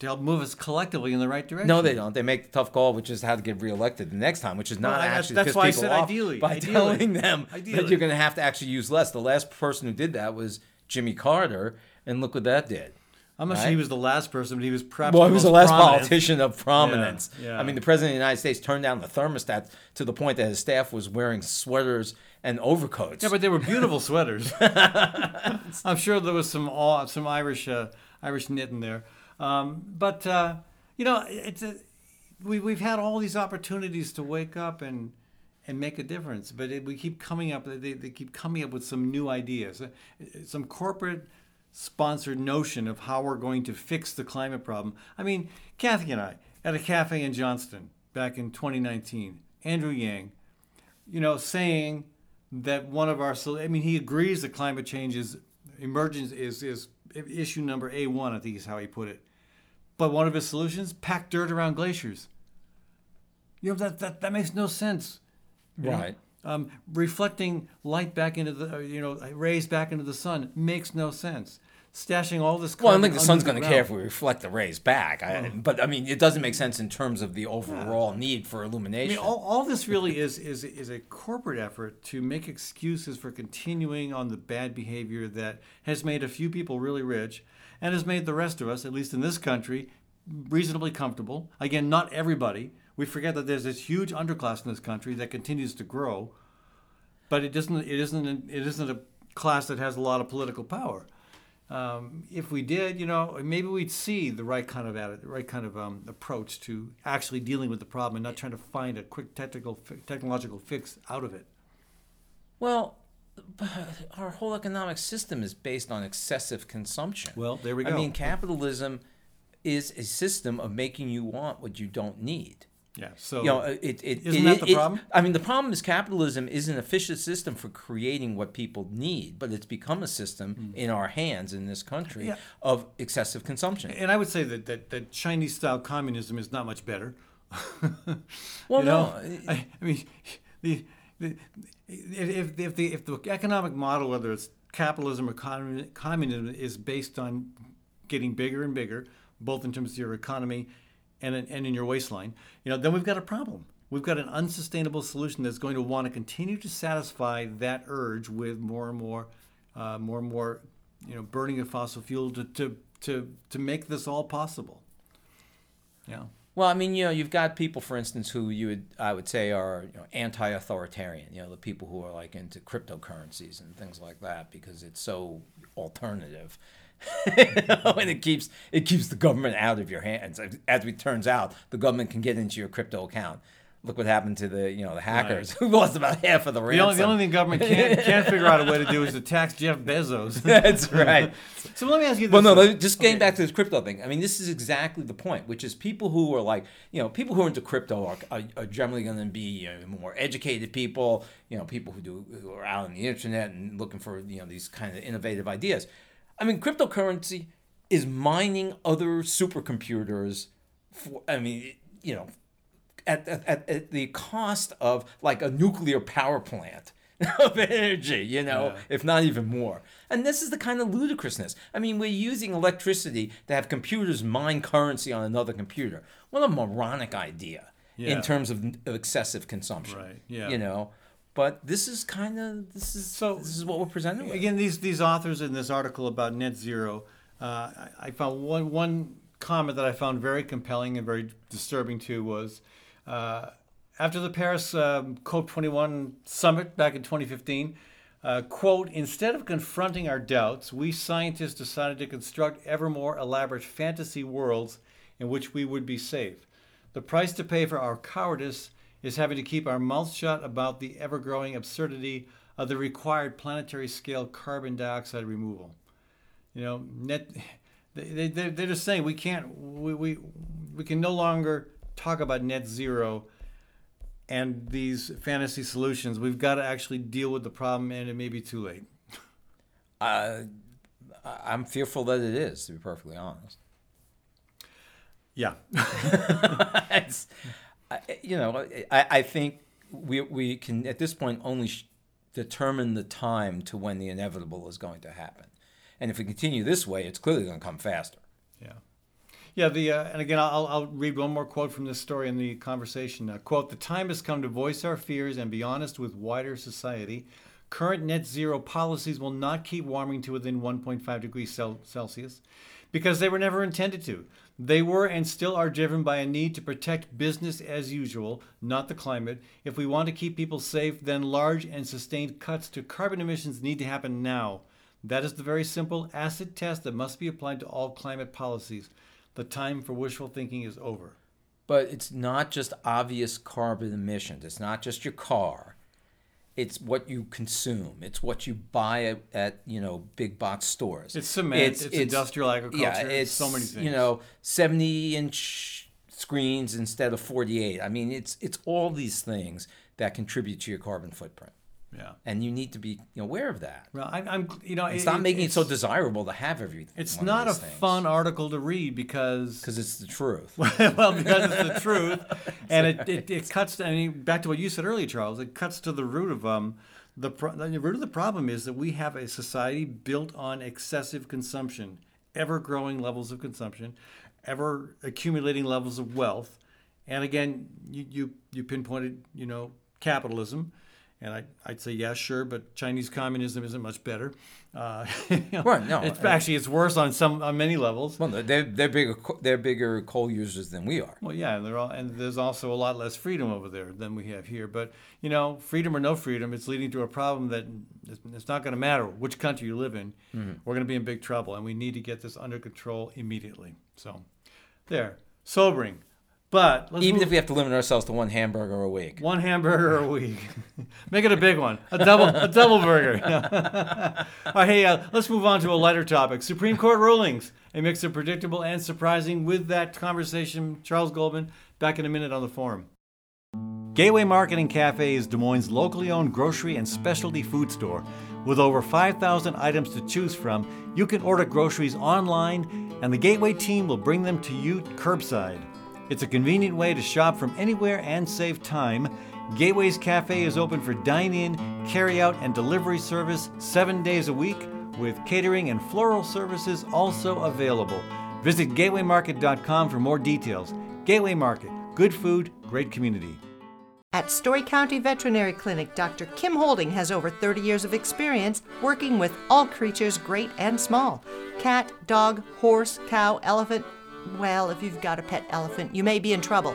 to help move us collectively in the right direction. no, they don't. They make the tough call, which is how to get reelected the next time, which is not Well, actually that's why I said ideally, by ideally. telling them that you're going to have to actually use less. The last person who did that was Jimmy Carter, and look what that did. I'm not sure he was the last person, but he was perhaps Well, the he was the last prominent. politician of prominence. yeah. I mean, the president of the United States turned down the thermostat to the point that his staff was wearing sweaters and overcoats. Yeah, but they were beautiful *laughs* sweaters. *laughs* I'm sure there was some some Irish uh, Irish knit in there. Um, but uh, you know, it's a, we we've had all these opportunities to wake up and and make a difference, but it, we keep coming up. They, they keep coming up with some new ideas, uh, some corporate sponsored notion of how we're going to fix the climate problem. I mean, Kathy and I at a cafe in Johnston back in 2019, Andrew Yang, you know, saying that one of our, I mean, he agrees that climate change is emergence is is issue number A one. I think is how he put it. But one of his solutions: pack dirt around glaciers. You know that that, that makes no sense. you right. Um, reflecting light back into the, you know, rays back into the sun makes no sense. Stashing all this. Well, I don't think the sun's going to care if we reflect the rays back. I, but I mean, it doesn't make sense in terms of the overall need for I illumination. mean, all, all this really is is is a corporate effort to make excuses for continuing on the bad behavior that has made a few people really rich, and has made the rest of us, at least in this country, reasonably comfortable. Again, not everybody. We forget that there's this huge underclass in this country that continues to grow, but it doesn't. It isn't. It isn't a class that has a lot of political power. Um, if we did, you know, maybe we'd see the right kind of atti- the right kind of um, approach to actually dealing with the problem and not trying to find a quick technical fi- technological fix out of it. well, *sighs* our whole economic system is based on excessive consumption. Well, there we go. I mean, capitalism is a system of making you want what you don't need. Yeah. So you know, uh, it, it, Isn't it- that the it- problem? I mean, the problem is capitalism is an efficient system for creating what people need, but it's become a system in our hands in this country. Yeah. of excessive consumption. and I would say that that, that Chinese style communism is not much better. *laughs* Well, you no, I, I mean, the, the if, if the if the economic model, whether it's capitalism or communism, is based on getting bigger and bigger, both in terms of your economy and in, and in your waistline, you know, then we've got a problem. we've got an unsustainable solution that's going to want to continue to satisfy that urge with more and more, uh, more and more, you know, burning of fossil fuel to to to, to make this all possible. Yeah. Well, I mean, you know, you've got people, for instance, who you would, I would say, are you know, anti-authoritarian. You know, the people who are like into cryptocurrencies and things like that because it's so alternative, *laughs* and it keeps it keeps the government out of your hands. As it turns out, the government can get into your crypto account look what happened to the you know the hackers right. *laughs* who lost about half of the ransom. The only, the only thing government can't, *laughs* can't figure out a way to do is to tax Jeff Bezos. That's right. so let me ask you this. Well, no, just getting okay. back to this crypto thing. I mean, this is exactly the point, which is people who are like, you know, people who are into crypto are, are, are generally going to be you know, more educated people, you know, people who do who are out on the internet and looking for you know these kind of innovative ideas. I mean, cryptocurrency is mining other supercomputers for. I mean, you know, at, at, at the cost of like a nuclear power plant *laughs* of energy, you know, yeah. if not even more. And this is the kind of ludicrousness. I mean, we're using electricity to have computers mine currency on another computer. What a moronic idea yeah. in terms of excessive consumption. Right. Yeah. You know, but this is kind of this is so this is what we're presenting. With. Again, these these authors in this article about net zero, uh, I, I found one one comment that I found very compelling and very disturbing too was uh, after the Paris um, COP21 summit back in 2015, uh, quote, instead of confronting our doubts, we scientists decided to construct ever more elaborate fantasy worlds in which we would be safe. The price to pay for our cowardice is having to keep our mouths shut about the ever growing absurdity of the required planetary scale carbon dioxide removal. You know, net, *laughs* they, they, they're just saying we can't, we, we, we can no longer talk about net zero and these fantasy solutions, we've got to actually deal with the problem, and it may be too late. *laughs* Uh, I'm fearful that it is, to be perfectly honest. Yeah. *laughs* you know, I, I think we, we can, at this point, only sh- determine the time to when the inevitable is going to happen. And if we continue this way, it's clearly going to come faster. Yeah. Yeah, the uh, and again, I'll, I'll read one more quote from this story in the conversation. Uh, quote: "The time has come to voice our fears and be honest with wider society. Current net zero policies will not keep warming to within 1.5 degrees Celsius, because they were never intended to. They were and still are driven by a need to protect business as usual, not the climate. If we want to keep people safe, then large and sustained cuts to carbon emissions need to happen now." That is the very simple acid test that must be applied to all climate policies the time for wishful thinking is over. But it's not just obvious carbon emissions. It's not just your car. It's what you consume. It's what you buy at, at you know big box stores. It's cement. It's, it's, it's industrial agriculture. Yeah, it's, so many things. You know, seventy inch screens instead of forty eight. I mean, it's it's all these things that contribute to your carbon footprint. Yeah. And you need to be aware of that. Well, I, am you know, it's it, not making it so desirable to have everything. It's not a things. fun article to read because because it's the truth. *laughs* well, because it's the *laughs* truth, and it, it, it cuts. To, I mean, back to what you said earlier, Charles. It cuts to the root of um the the root of the problem is that we have a society built on excessive consumption, ever growing levels of consumption, ever accumulating levels of wealth, and again, you you, you pinpointed you know capitalism and I, I'd say, yeah, sure, but Chinese communism isn't much better. Uh, *laughs* you know, right, no, it's, actually it's worse on some on many levels. Well, they're they're bigger they're bigger coal users than we are. Well, yeah, and they're all and there's also a lot less freedom over there than we have here. But you know, freedom or no freedom, it's leading to a problem that it's not going to matter which country you live in. Mm-hmm. We're going to be in big trouble, and we need to get this under control immediately. So, there, sobering. But even move. if we have to limit ourselves to one hamburger a week, one hamburger a week, *laughs* make it a big one, a double, a double burger. *laughs* All right, hey, uh, let's move on to a lighter topic: Supreme Court rulings. A mix of predictable and surprising. With that conversation, Charles Goldman back in a minute on the forum. Gateway Market and Cafe is Des Moines' locally owned grocery and specialty food store. With over 5,000 items to choose from, you can order groceries online, and the Gateway team will bring them to you curbside. It's a convenient way to shop from anywhere and save time. Gateway's Cafe is open for dine in, carry out, and delivery service seven days a week, with catering and floral services also available. Visit gatewaymarket.com for more details. Gateway Market, good food, great community. At Story County Veterinary Clinic, Dr. Kim Holding has over 30 years of experience working with all creatures, great and small cat, dog, horse, cow, elephant. Well, if you've got a pet elephant, you may be in trouble.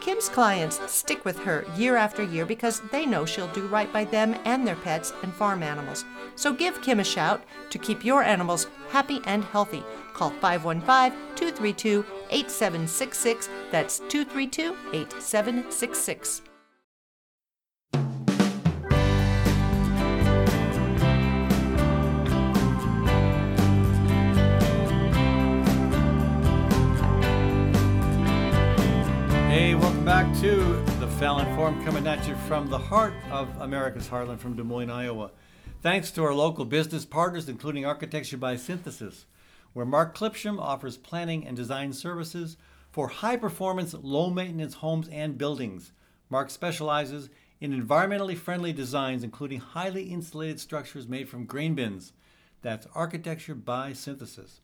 Kim's clients stick with her year after year because they know she'll do right by them and their pets and farm animals. So give Kim a shout to keep your animals happy and healthy. Call 515 232 8766. That's 232 8766. Back to the Fallon Forum, coming at you from the heart of America's heartland, from Des Moines, Iowa. Thanks to our local business partners, including Architecture by Synthesis, where Mark Clipsham offers planning and design services for high performance, low maintenance homes and buildings. Mark specializes in environmentally friendly designs, including highly insulated structures made from grain bins. That's Architecture by Synthesis.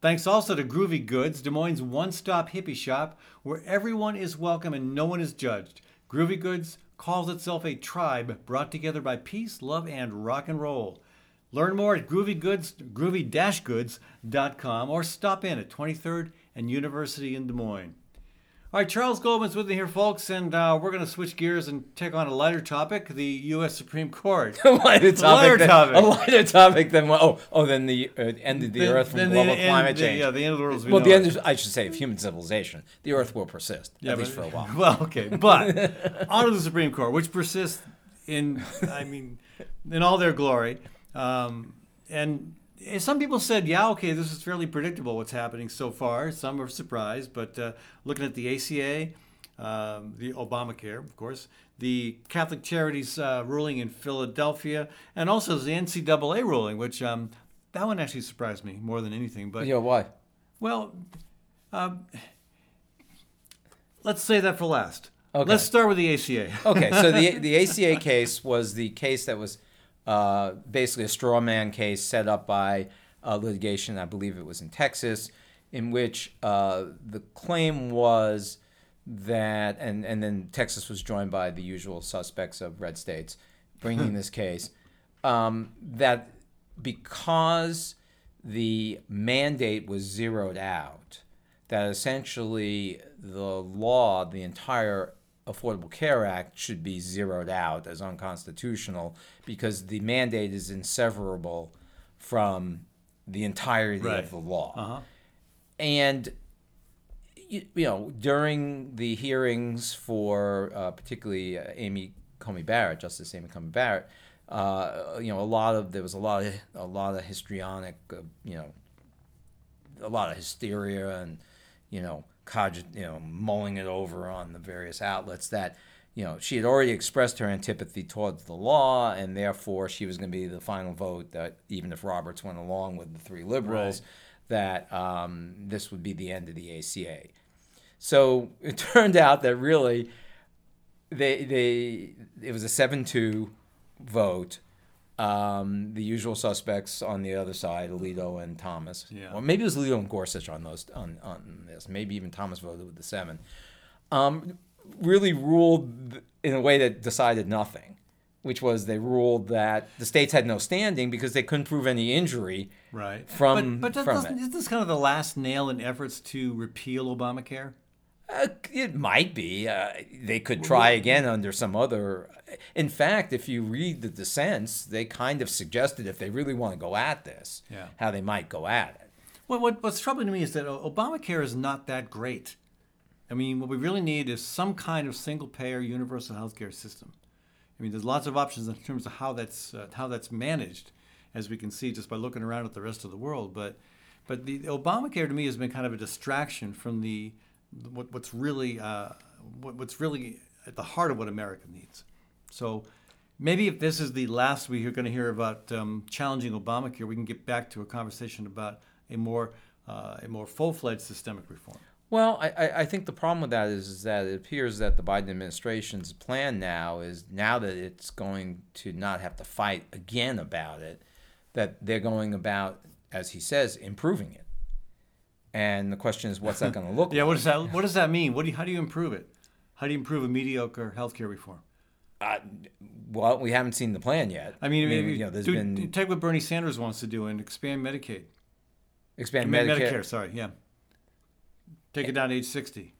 Thanks also to Groovy Goods, Des Moines' one stop hippie shop where everyone is welcome and no one is judged. Groovy Goods calls itself a tribe brought together by peace, love, and rock and roll. Learn more at groovy goods, groovy-goods.com or stop in at 23rd and University in Des Moines. All right, Charles Goldman's with me here, folks, and uh, we're going to switch gears and take on a lighter topic: the U.S. Supreme Court. *laughs* a lighter topic. lighter than, topic. A lighter topic than what? Oh, oh, then the uh, end of the Then- Earth from the global climate the- change. yeah, the end of the world we well, the end. Of, I should say of human civilization. The Earth will persist at least for a while. *laughs* Well, okay, but *laughs* on to the Supreme Court, which persists in, I mean, in all their glory. Um, and some people said, yeah, okay, this is fairly predictable what's happening so far. Some are surprised, but uh, looking at the ACA, um, the Obamacare, of course, the Catholic Charities uh, ruling in Philadelphia, and also the NCAA ruling, which um, that one actually surprised me more than anything. But Yeah, why? well, um, let's say that for last. Okay. Let's start with the ACA. Okay, so the *laughs* the ACA case was the case that was uh, basically a straw man case set up by uh, litigation. I believe it was in Texas, in which uh, the claim was that, and and then Texas was joined by the usual suspects of red states, bringing *laughs* this case, um, that because the mandate was zeroed out, that essentially the law, the entire Affordable Care Act, should be zeroed out as unconstitutional because the mandate is inseverable from the entirety Right. of the law. Uh-huh. And you, you know, during the hearings for uh, particularly uh, Amy Coney Barrett, Justice Amy Coney Barrett, uh, you know, a lot of there was a lot of a lot of histrionic, uh, you know, a lot of hysteria and you know, you know, mulling it over on the various outlets that you know she had already expressed her antipathy towards the law, and therefore she was going to be the final vote. That even if Roberts went along with the three liberals, that um, this would be the end of the ACA. So *laughs* it turned out that really, they they it was a seven two vote. Um, the usual suspects on the other side, Alito and Thomas. Yeah. Or maybe it was Alito and Gorsuch on those on, on this. Maybe even Thomas voted with the seven. Um, really ruled in a way that decided nothing, which was they ruled that the states had no standing because they couldn't prove any injury Right. from but, but from doesn't, it. isn't this kind of the last nail in efforts to repeal Obamacare? Uh, it might be. Uh, they could try again under some other. In fact, if you read the dissents, they kind of suggested if they really want to go at this, Yeah. how they might go at it. What, what, what's troubling to me is that Obamacare is not that great. I mean, what we really need is some kind of single-payer universal health care system. I mean, there's lots of options in terms of how that's uh, how that's managed, as we can see just by looking around at the rest of the world. But but the Obamacare to me has been kind of a distraction from the what, what's really uh, what, what's really at the heart of what America needs. So maybe if this is the last we're going to hear about um, challenging Obamacare, we can get back to a conversation about a more uh, a more full-fledged systemic reform. Well, I, I I think the problem with that is, is that it appears that the Biden administration's plan now is now that it's going to not have to fight again about it, that they're going about, as he says, improving it. And the question is, what's that going to look *laughs* Yeah, like? what does that what does that mean? What do you, how do you improve it? How do you improve a mediocre healthcare reform? Uh, well, we haven't seen the plan yet. I mean, maybe, you know, there's do, been take what Bernie Sanders wants to do and expand Medicaid. expand Med- Medicare. Medicare, sorry, yeah. Take it down to age 60.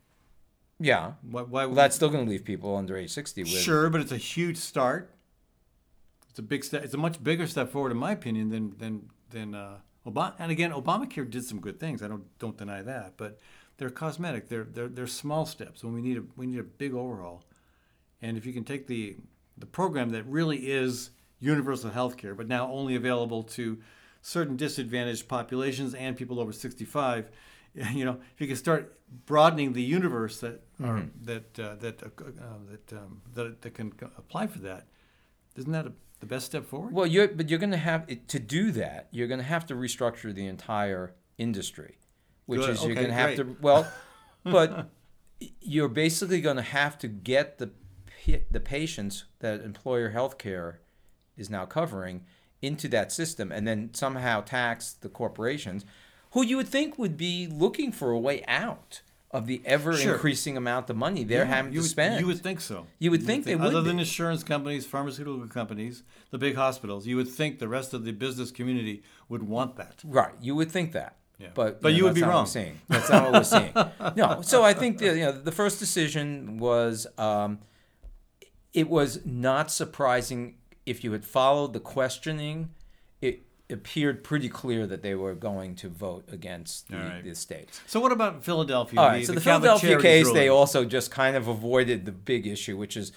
Yeah, Why, why well, that's still going to leave people under age 60 with. Sure, but it's a huge start. It's a big step. It's a much bigger step forward, in my opinion, than than than uh, Obama. And again, Obamacare did some good things. I don't don't deny that, but they're cosmetic. They're they're they're small steps. When we need a we need a big overhaul. And if you can take the the program that really is universal health care, but now only available to certain disadvantaged populations and people over 65, *laughs* you know, if you can start broadening the universe that are, that uh, that uh, uh, that um, that that can apply for that, isn't that a, the best step forward? Well, you're but you're going to have to do that. You're going to have to restructure the entire industry, which Good. is you're going to have to well, *laughs* but you're basically going to have to get the the patients that employer health care is now covering into that system, and then somehow tax the corporations, who you would think would be looking for a way out of the ever increasing amount of money they're Yeah, having you to would, spend. You would think so. You would think they would Other be. than insurance companies, pharmaceutical companies, the big hospitals, you would think the rest of the business community would want that. Right, you would think that. Yeah. But, But know, you would that's be not what wrong. seeing. That's not what we're *laughs* seeing. No. So I think that, you know the first decision was um, it was not surprising if you had followed the questioning. Appeared pretty clear that they were going to vote against the, right. the states. So what about Philadelphia? All right. so the, Catholic Philadelphia case, they also just kind of avoided the big issue, which is,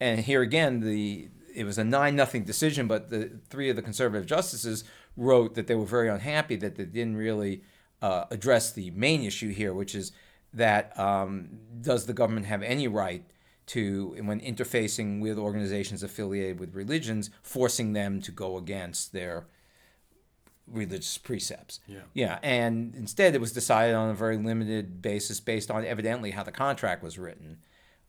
and here again, the it was a nine nothing decision, but the three of the conservative justices wrote that they were very unhappy that they didn't really uh, address the main issue here, which is that um, does the government have any right to, when interfacing with organizations affiliated with religions, forcing them to go against their religious precepts. Yeah. Yeah, and instead it was decided on a very limited basis based on evidently how the contract was written.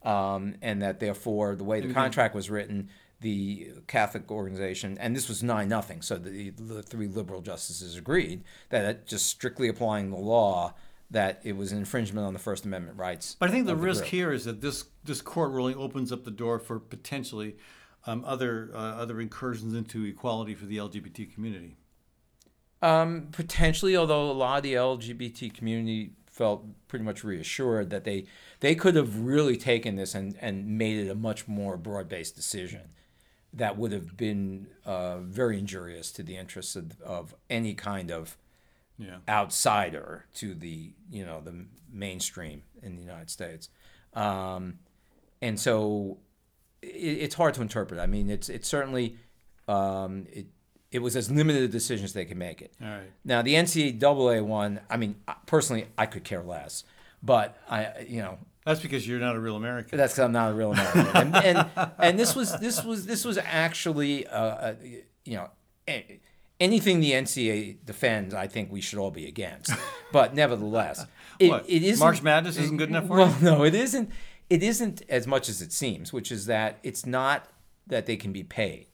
Um, and that therefore the way the contract was written, the Catholic organization, and this was nine nothing, so the, the three liberal justices agreed that it just strictly applying the law that it was an infringement on the First Amendment rights. But I think the of risk group. here is that this this court ruling opens up the door for potentially um, other uh, other incursions into equality for the LGBT community. Um, potentially, although a lot of the LGBT community felt pretty much reassured that they they could have really taken this and, and made it a much more broad based decision that would have been uh, very injurious to the interests of, of any kind of Yeah. outsider to the you know the mainstream in the United States, um, and so it, it's hard to interpret. I mean, it's it's certainly um, it it was as limited a decision as they could make it. Right. Now the NCAA one, I mean, personally, I could care less, but I you know That's because you're not a real American. that's because I'm not a real American. *laughs* and, and and this was this was this was actually uh, uh, you know anything the NCAA defends, I think we should all be against. But nevertheless, it, What? it isn't March Madness isn't good enough for well, you? no, it isn't. It isn't as much as it seems, which is that it's not that they can be paid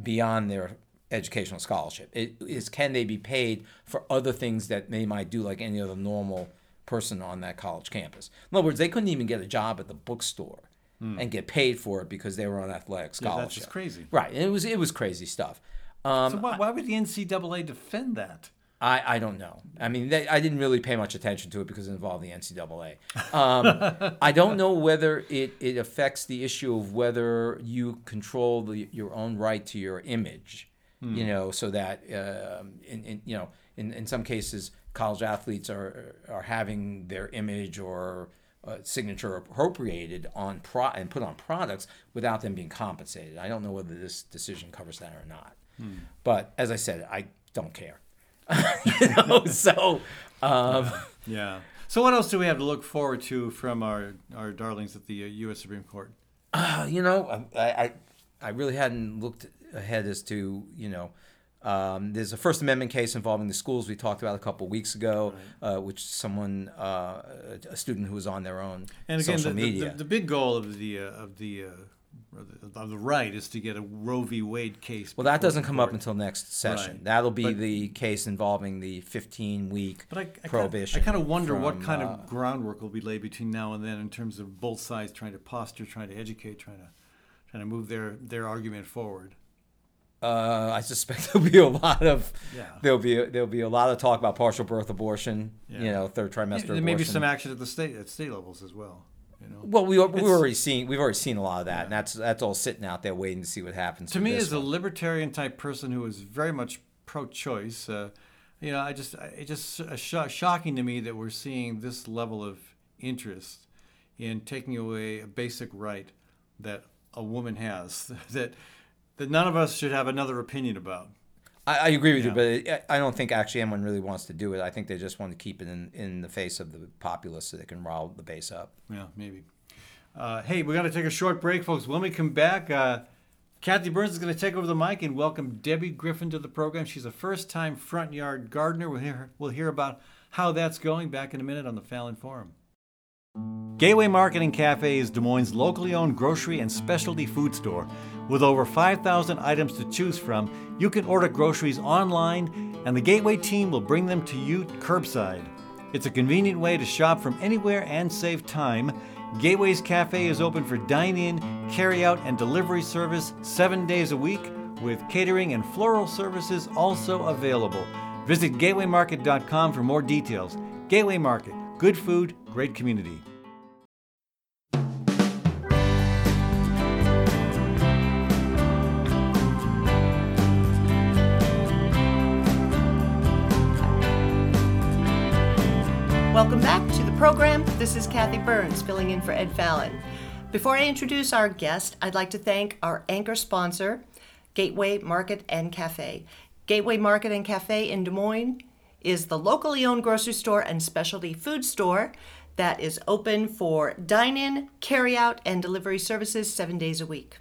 beyond their educational scholarship. It is can they be paid for other things that they might do like any other normal person on that college campus. In other words, they couldn't even get a job at the bookstore and get paid for it because they were on athletic Hmm. Yeah, scholarship. that's just crazy. Right. And it was it was crazy stuff. Um, So why, why would the NCAA defend that? I, I don't know. I mean, they, I didn't really pay much attention to it because it involved the NCAA. *laughs* Um, I don't know whether it, it affects the issue of whether you control the, your own right to your image, you know, so that um, in, in you know in, in some cases college athletes are are having their image or uh, signature appropriated on pro and put on products without them being compensated. I don't know whether this decision covers that or not. But as I said, I don't care. *laughs* you know, so um, Yeah. So what else do we have to look forward to from our, our darlings at the uh, U.S. Supreme Court? uh, you know, I, I I really hadn't looked ahead as to you know. Um, there's a First Amendment case involving the schools we talked about a couple weeks ago, uh, which someone, uh, a student who was on their own And again, social the, the- media. The, the big goal of the uh, of the uh, the, the right is to get a Roe v. Wade case. Well, that doesn't come up until next session. Right. That'll be But- the case involving the 15 week But I, I kinda- prohibition. I kind of wonder what kind uh, of groundwork will be laid between now and then in terms of both sides trying to posture, trying to educate, trying to trying to move their their argument forward. Uh, I suspect *laughs* there'll be a lot of Yeah. there'll be there'll be a lot of talk about partial birth abortion. You know, third trimester there may be some action at the state at state levels as well. You know. well, we we've already seen we've already seen a lot of that, and that's that's all sitting out there waiting to see what happens. to me, this as a libertarian type person who is very much pro-choice, uh, you know, I just it just uh, sho- shocking to me that we're seeing this level of interest in taking away a basic right that a woman has *laughs* that that none of us should have another opinion about. I, I agree with Yeah. you, but I don't think actually anyone really wants to do it. I think they just want to keep it in, in the face of the populace so they can rile the base up. Yeah, maybe. Uh, hey, we're going to take a short break, folks. When we come back, uh, Kathy Byrnes is going to take over the mic and welcome Debbie Griffin to the program. She's a first-time front yard gardener. We'll hear, we'll hear about how that's going back in a minute on the Fallon Forum. Gateway Market and Cafe is Des Moines' locally owned grocery and specialty food store. With over 5,000 items to choose from, you can order groceries online, and the Gateway team will bring them to you curbside. It's a convenient way to shop from anywhere and save time. Gateway's Cafe is open for dine in, carry out, and delivery service seven days a week, with catering and floral services also available. Visit gatewaymarket.com for more details. Gateway Market, good food, great community. Welcome back to the program. This is Kathy Byrnes filling in for Ed Fallon. Before I introduce our guest, I'd like to thank our anchor sponsor, Gateway Market and Cafe. Gateway Market and Cafe in Des Moines is the locally owned grocery store and specialty food store that is open for dine in, carry out, and delivery services seven days a week.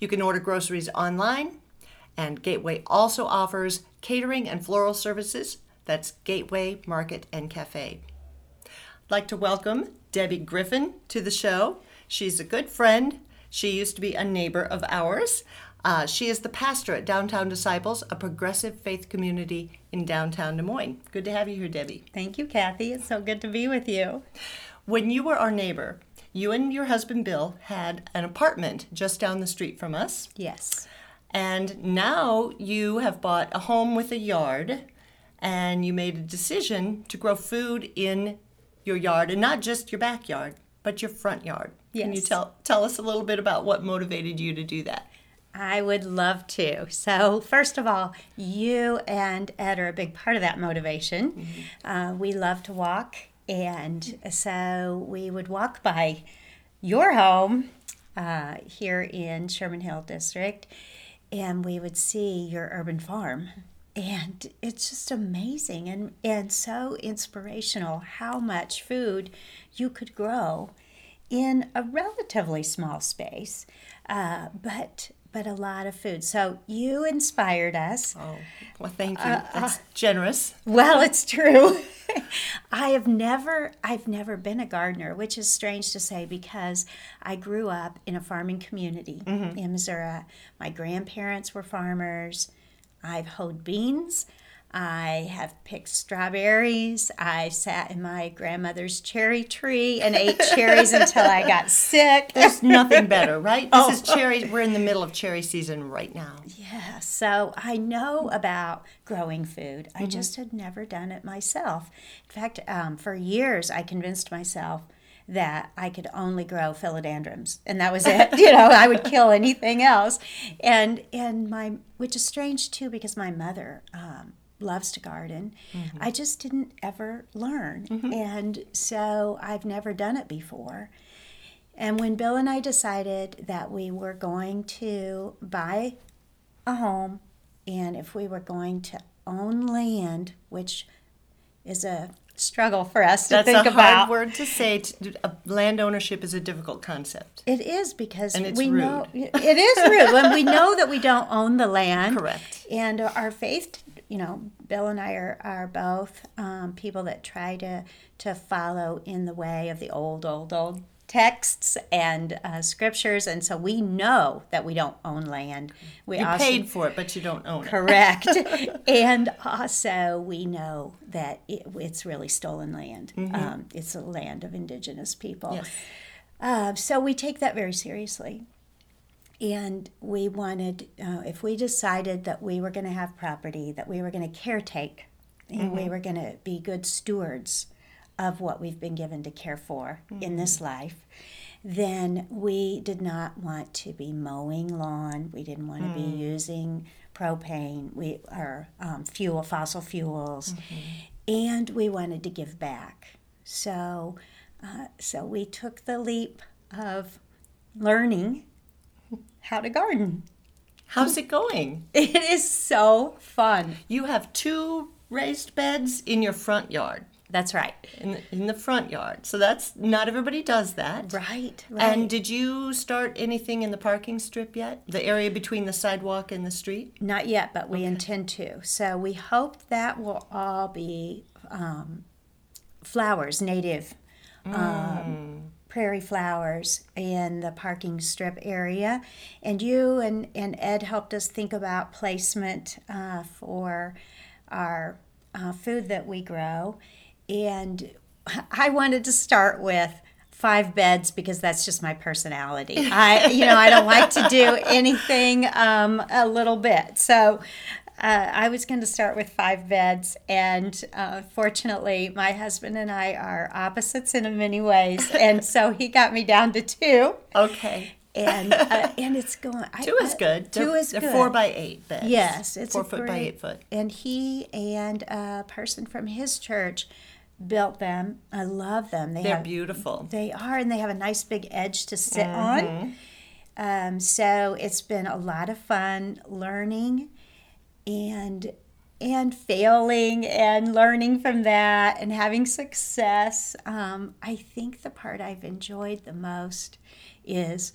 You can order groceries online, and Gateway also offers catering and floral services. That's Gateway Market and Cafe. Like to welcome Debbie Griffin to the show. She's a good friend. She used to be a neighbor of ours. Uh, she is the pastor at Downtown Disciples, a progressive faith community in downtown Des Moines. Good to have you here, Debbie. Thank you, Kathy. It's so good to be with you. When you were our neighbor, you and your husband Bill had an apartment just down the street from us. Yes. And now you have bought a home with a yard and you made a decision to grow food in your yard and not just your backyard, but your front yard. Can you tell tell us a little bit about what motivated you to do that? I would love to. So, first of all, you and Ed are a big part of that motivation. Uh, we love to walk, and so we would walk by your home uh, here in Sherman Hill District, and we would see your urban farm. And it's just amazing and, and so inspirational how much food you could grow in a relatively small space, uh, but but a lot of food. So you inspired us. Oh, well, thank you. Uh, uh, That's generous. Well, it's true. *laughs* I have never I've never been a gardener, which is strange to say because I grew up in a farming community mm-hmm. in Missouri. My grandparents were farmers. I've hoed beans. I have picked strawberries. I sat in my grandmother's cherry tree and ate *laughs* cherries until I got sick. There's nothing better, right? This is *laughs* cherry. We're in the middle of cherry season right now. Yeah, so I know about growing food. I just had never done it myself. In fact, um, for years, I convinced myself that I could only grow philodendrons, and that was it. *laughs* you know, I would kill anything else, and and my which is strange too because my mother. Um, loves to garden. I just didn't ever learn. And so i've never done it before. And when bill and i decided that we were going to buy a home and if we were going to own land, which is a struggle for us to That's think a about. hard word to say. T- uh, Land ownership is a difficult concept. It is because we know it is rude when we know that we don't own the land. Correct. And our faith, you know, Bill and I are, are both um, people that try to to follow in the way of the old, old, old texts and uh, scriptures, and so we know that we don't own land. We You also- paid for it, but you don't own it. Correct. *laughs* and also, we know that it, it's really stolen land. Um, it's a land of indigenous people. Yes. Uh, so we take that very seriously. And we wanted, uh, if we decided that we were going to have property, that we were going to caretake, and we were going to be good stewards of what we've been given to care for in this life, then we did not want to be mowing lawn. We didn't want to be using propane, we or um, fuel, fossil fuels, and we wanted to give back. So, uh, so we took the leap of learning how to garden. How's it going? *laughs* It is so fun. You have two raised beds in your front yard. That's right. In the, in the front yard. So that's not everybody does that. Right. Right. And did you start anything in the parking strip yet? The area between the sidewalk and the street? Not yet, but we intend to. So we hope that will all be um, flowers, native um, prairie flowers in the parking strip area. And you and, and Ed helped us think about placement uh, for our uh, food that we grow. And I wanted to start with five beds because that's just my personality. I, *laughs* you know, I don't like to do anything um, a little bit. So uh, I was going to start with five beds, and uh, fortunately, my husband and I are opposites in many ways, *laughs* and so he got me down to two. Okay. And uh, *laughs* and it's going. I- Two is good. Two They're- is they're good. four by eight beds. Yes, it's four foot by eight foot. And he and a person from his church built them. I love them. They They're have, beautiful. They are, and they have a nice big edge to sit Mm-hmm. on. Um, so it's been a lot of fun learning and and failing and learning from that and having success. Um, I think the part I've enjoyed the most is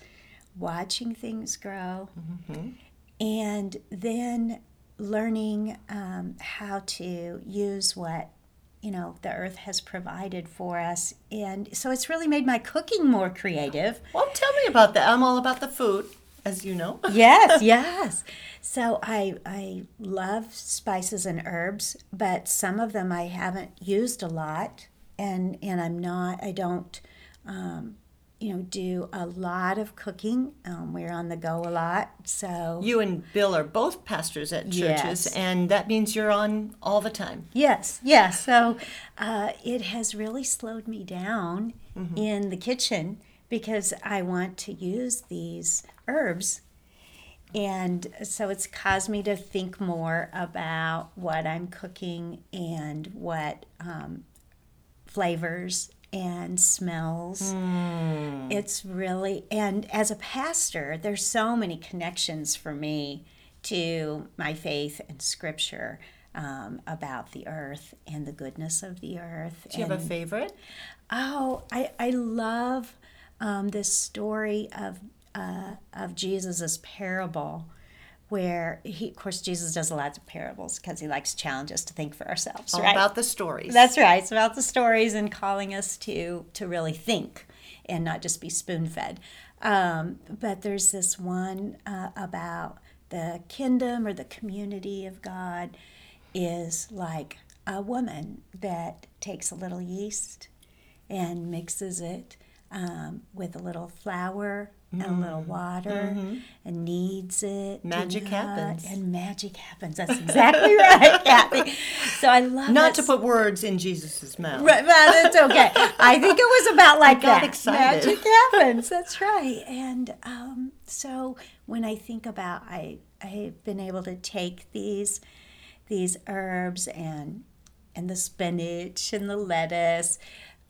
watching things grow and then learning um, how to use what you know the earth has provided for us and so it's really made my cooking more creative Well, tell me about that. I'm all about the food, as you know. *laughs* yes yes so i i love spices and herbs but some of them i haven't used a lot and and i'm not i don't um, you know do a lot of cooking um, we're on the go a lot so You and Bill are both pastors at churches, Yes. and that means you're on all the time. Yes, yes. So uh, it has really slowed me down in the kitchen because I want to use these herbs. And so it's caused me to think more about what I'm cooking and what um, flavors and smells. It's really, and as a pastor, there's so many connections for me to my faith and scripture um, about the earth and the goodness of the earth. Do you have a favorite? Oh, I, I love um, this story of uh, of Jesus's parable, where he, of course, Jesus does lots of parables because he likes to challenge us to think for ourselves. All right? about the stories. That's right. It's about the stories and calling us to to really think and not just be spoon fed. Um, but there's this one uh, about the kingdom or the community of God is like a woman that takes a little yeast and mixes it um, with a little flour and a little water and kneads it. Magic happens. And magic happens. That's exactly *laughs* right, Kathy. So I love Not to put words in Jesus' mouth. Right, well, that's okay. I think it was about *laughs* like that. excited. Magic happens. That's right. And um, so when I think about, I I've been able to take these these herbs and and the spinach and the lettuce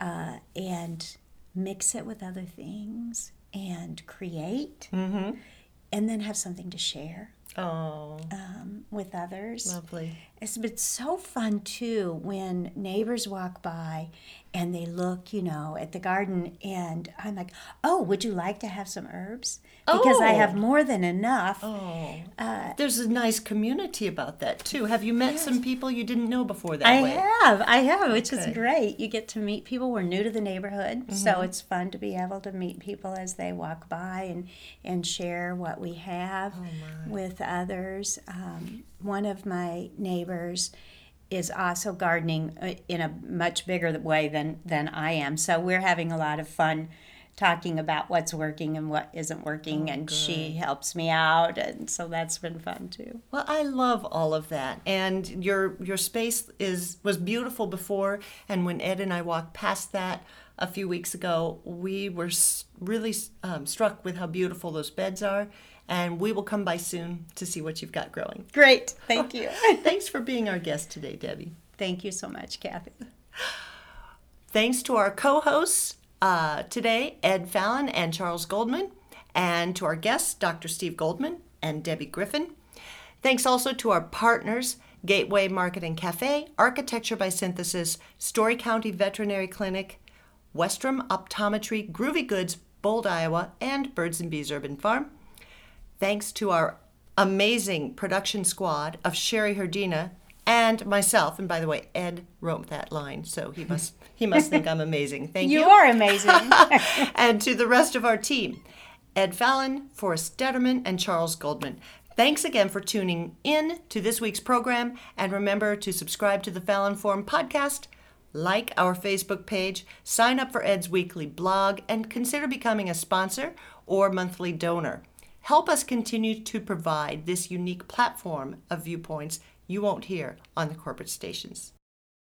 uh, and mix it with other things and create, and then have something to share Oh, um, with others. Lovely. It's been so fun too when neighbors walk by and they look, you know, at the garden and I'm like, "Oh, would you like to have some herbs?" Because I Oh. have more than enough. Oh, There's a nice community about that too. Have you met some people you didn't know before that I way? have, I have, which is great. You get to meet people. We're new to the neighborhood, so it's fun to be able to meet people as they walk by and and share what we have with others. Um, one of my neighbors is also gardening uh, in a much bigger way than than I am, so we're having a lot of fun. Talking about what's working and what isn't working, and she helps me out, and so that's been fun too. Well, I love all of that, and your your space is was beautiful before. And when Ed and I walked past that a few weeks ago, we were really um, struck with how beautiful those beds are. And we will come by soon to see what you've got growing. Great, thank you. *laughs* Thanks for being our guest today, Debbie. Thank you so much, Kathy. Thanks to our co hosts uh, today, Ed Fallon and Charles Goldman, and to our guests, Dr. Steve Goldman and Debbie Griffin. Thanks also to our partners, Gateway Market and Cafe, Architecture by Synthesis, Story County Veterinary Clinic, Westrom Optometry, Groovy Goods, Bold, Iowa, and Birds and Bees Urban Farm. Thanks to our amazing production squad of Sherry Herdina and myself. And by the way, Ed wrote that line, so he *laughs* must he must think I'm amazing. Thank you. You are amazing. *laughs* and to the rest of our team, Ed Fallon, Forrest Detterman, and Charles Goldman. Thanks again for tuning in to this week's program, and remember to subscribe to the Fallon Forum podcast, like our Facebook page, sign up for Ed's weekly blog, and consider becoming a sponsor or monthly donor. Help us continue to provide this unique platform of viewpoints you won't hear on the corporate stations.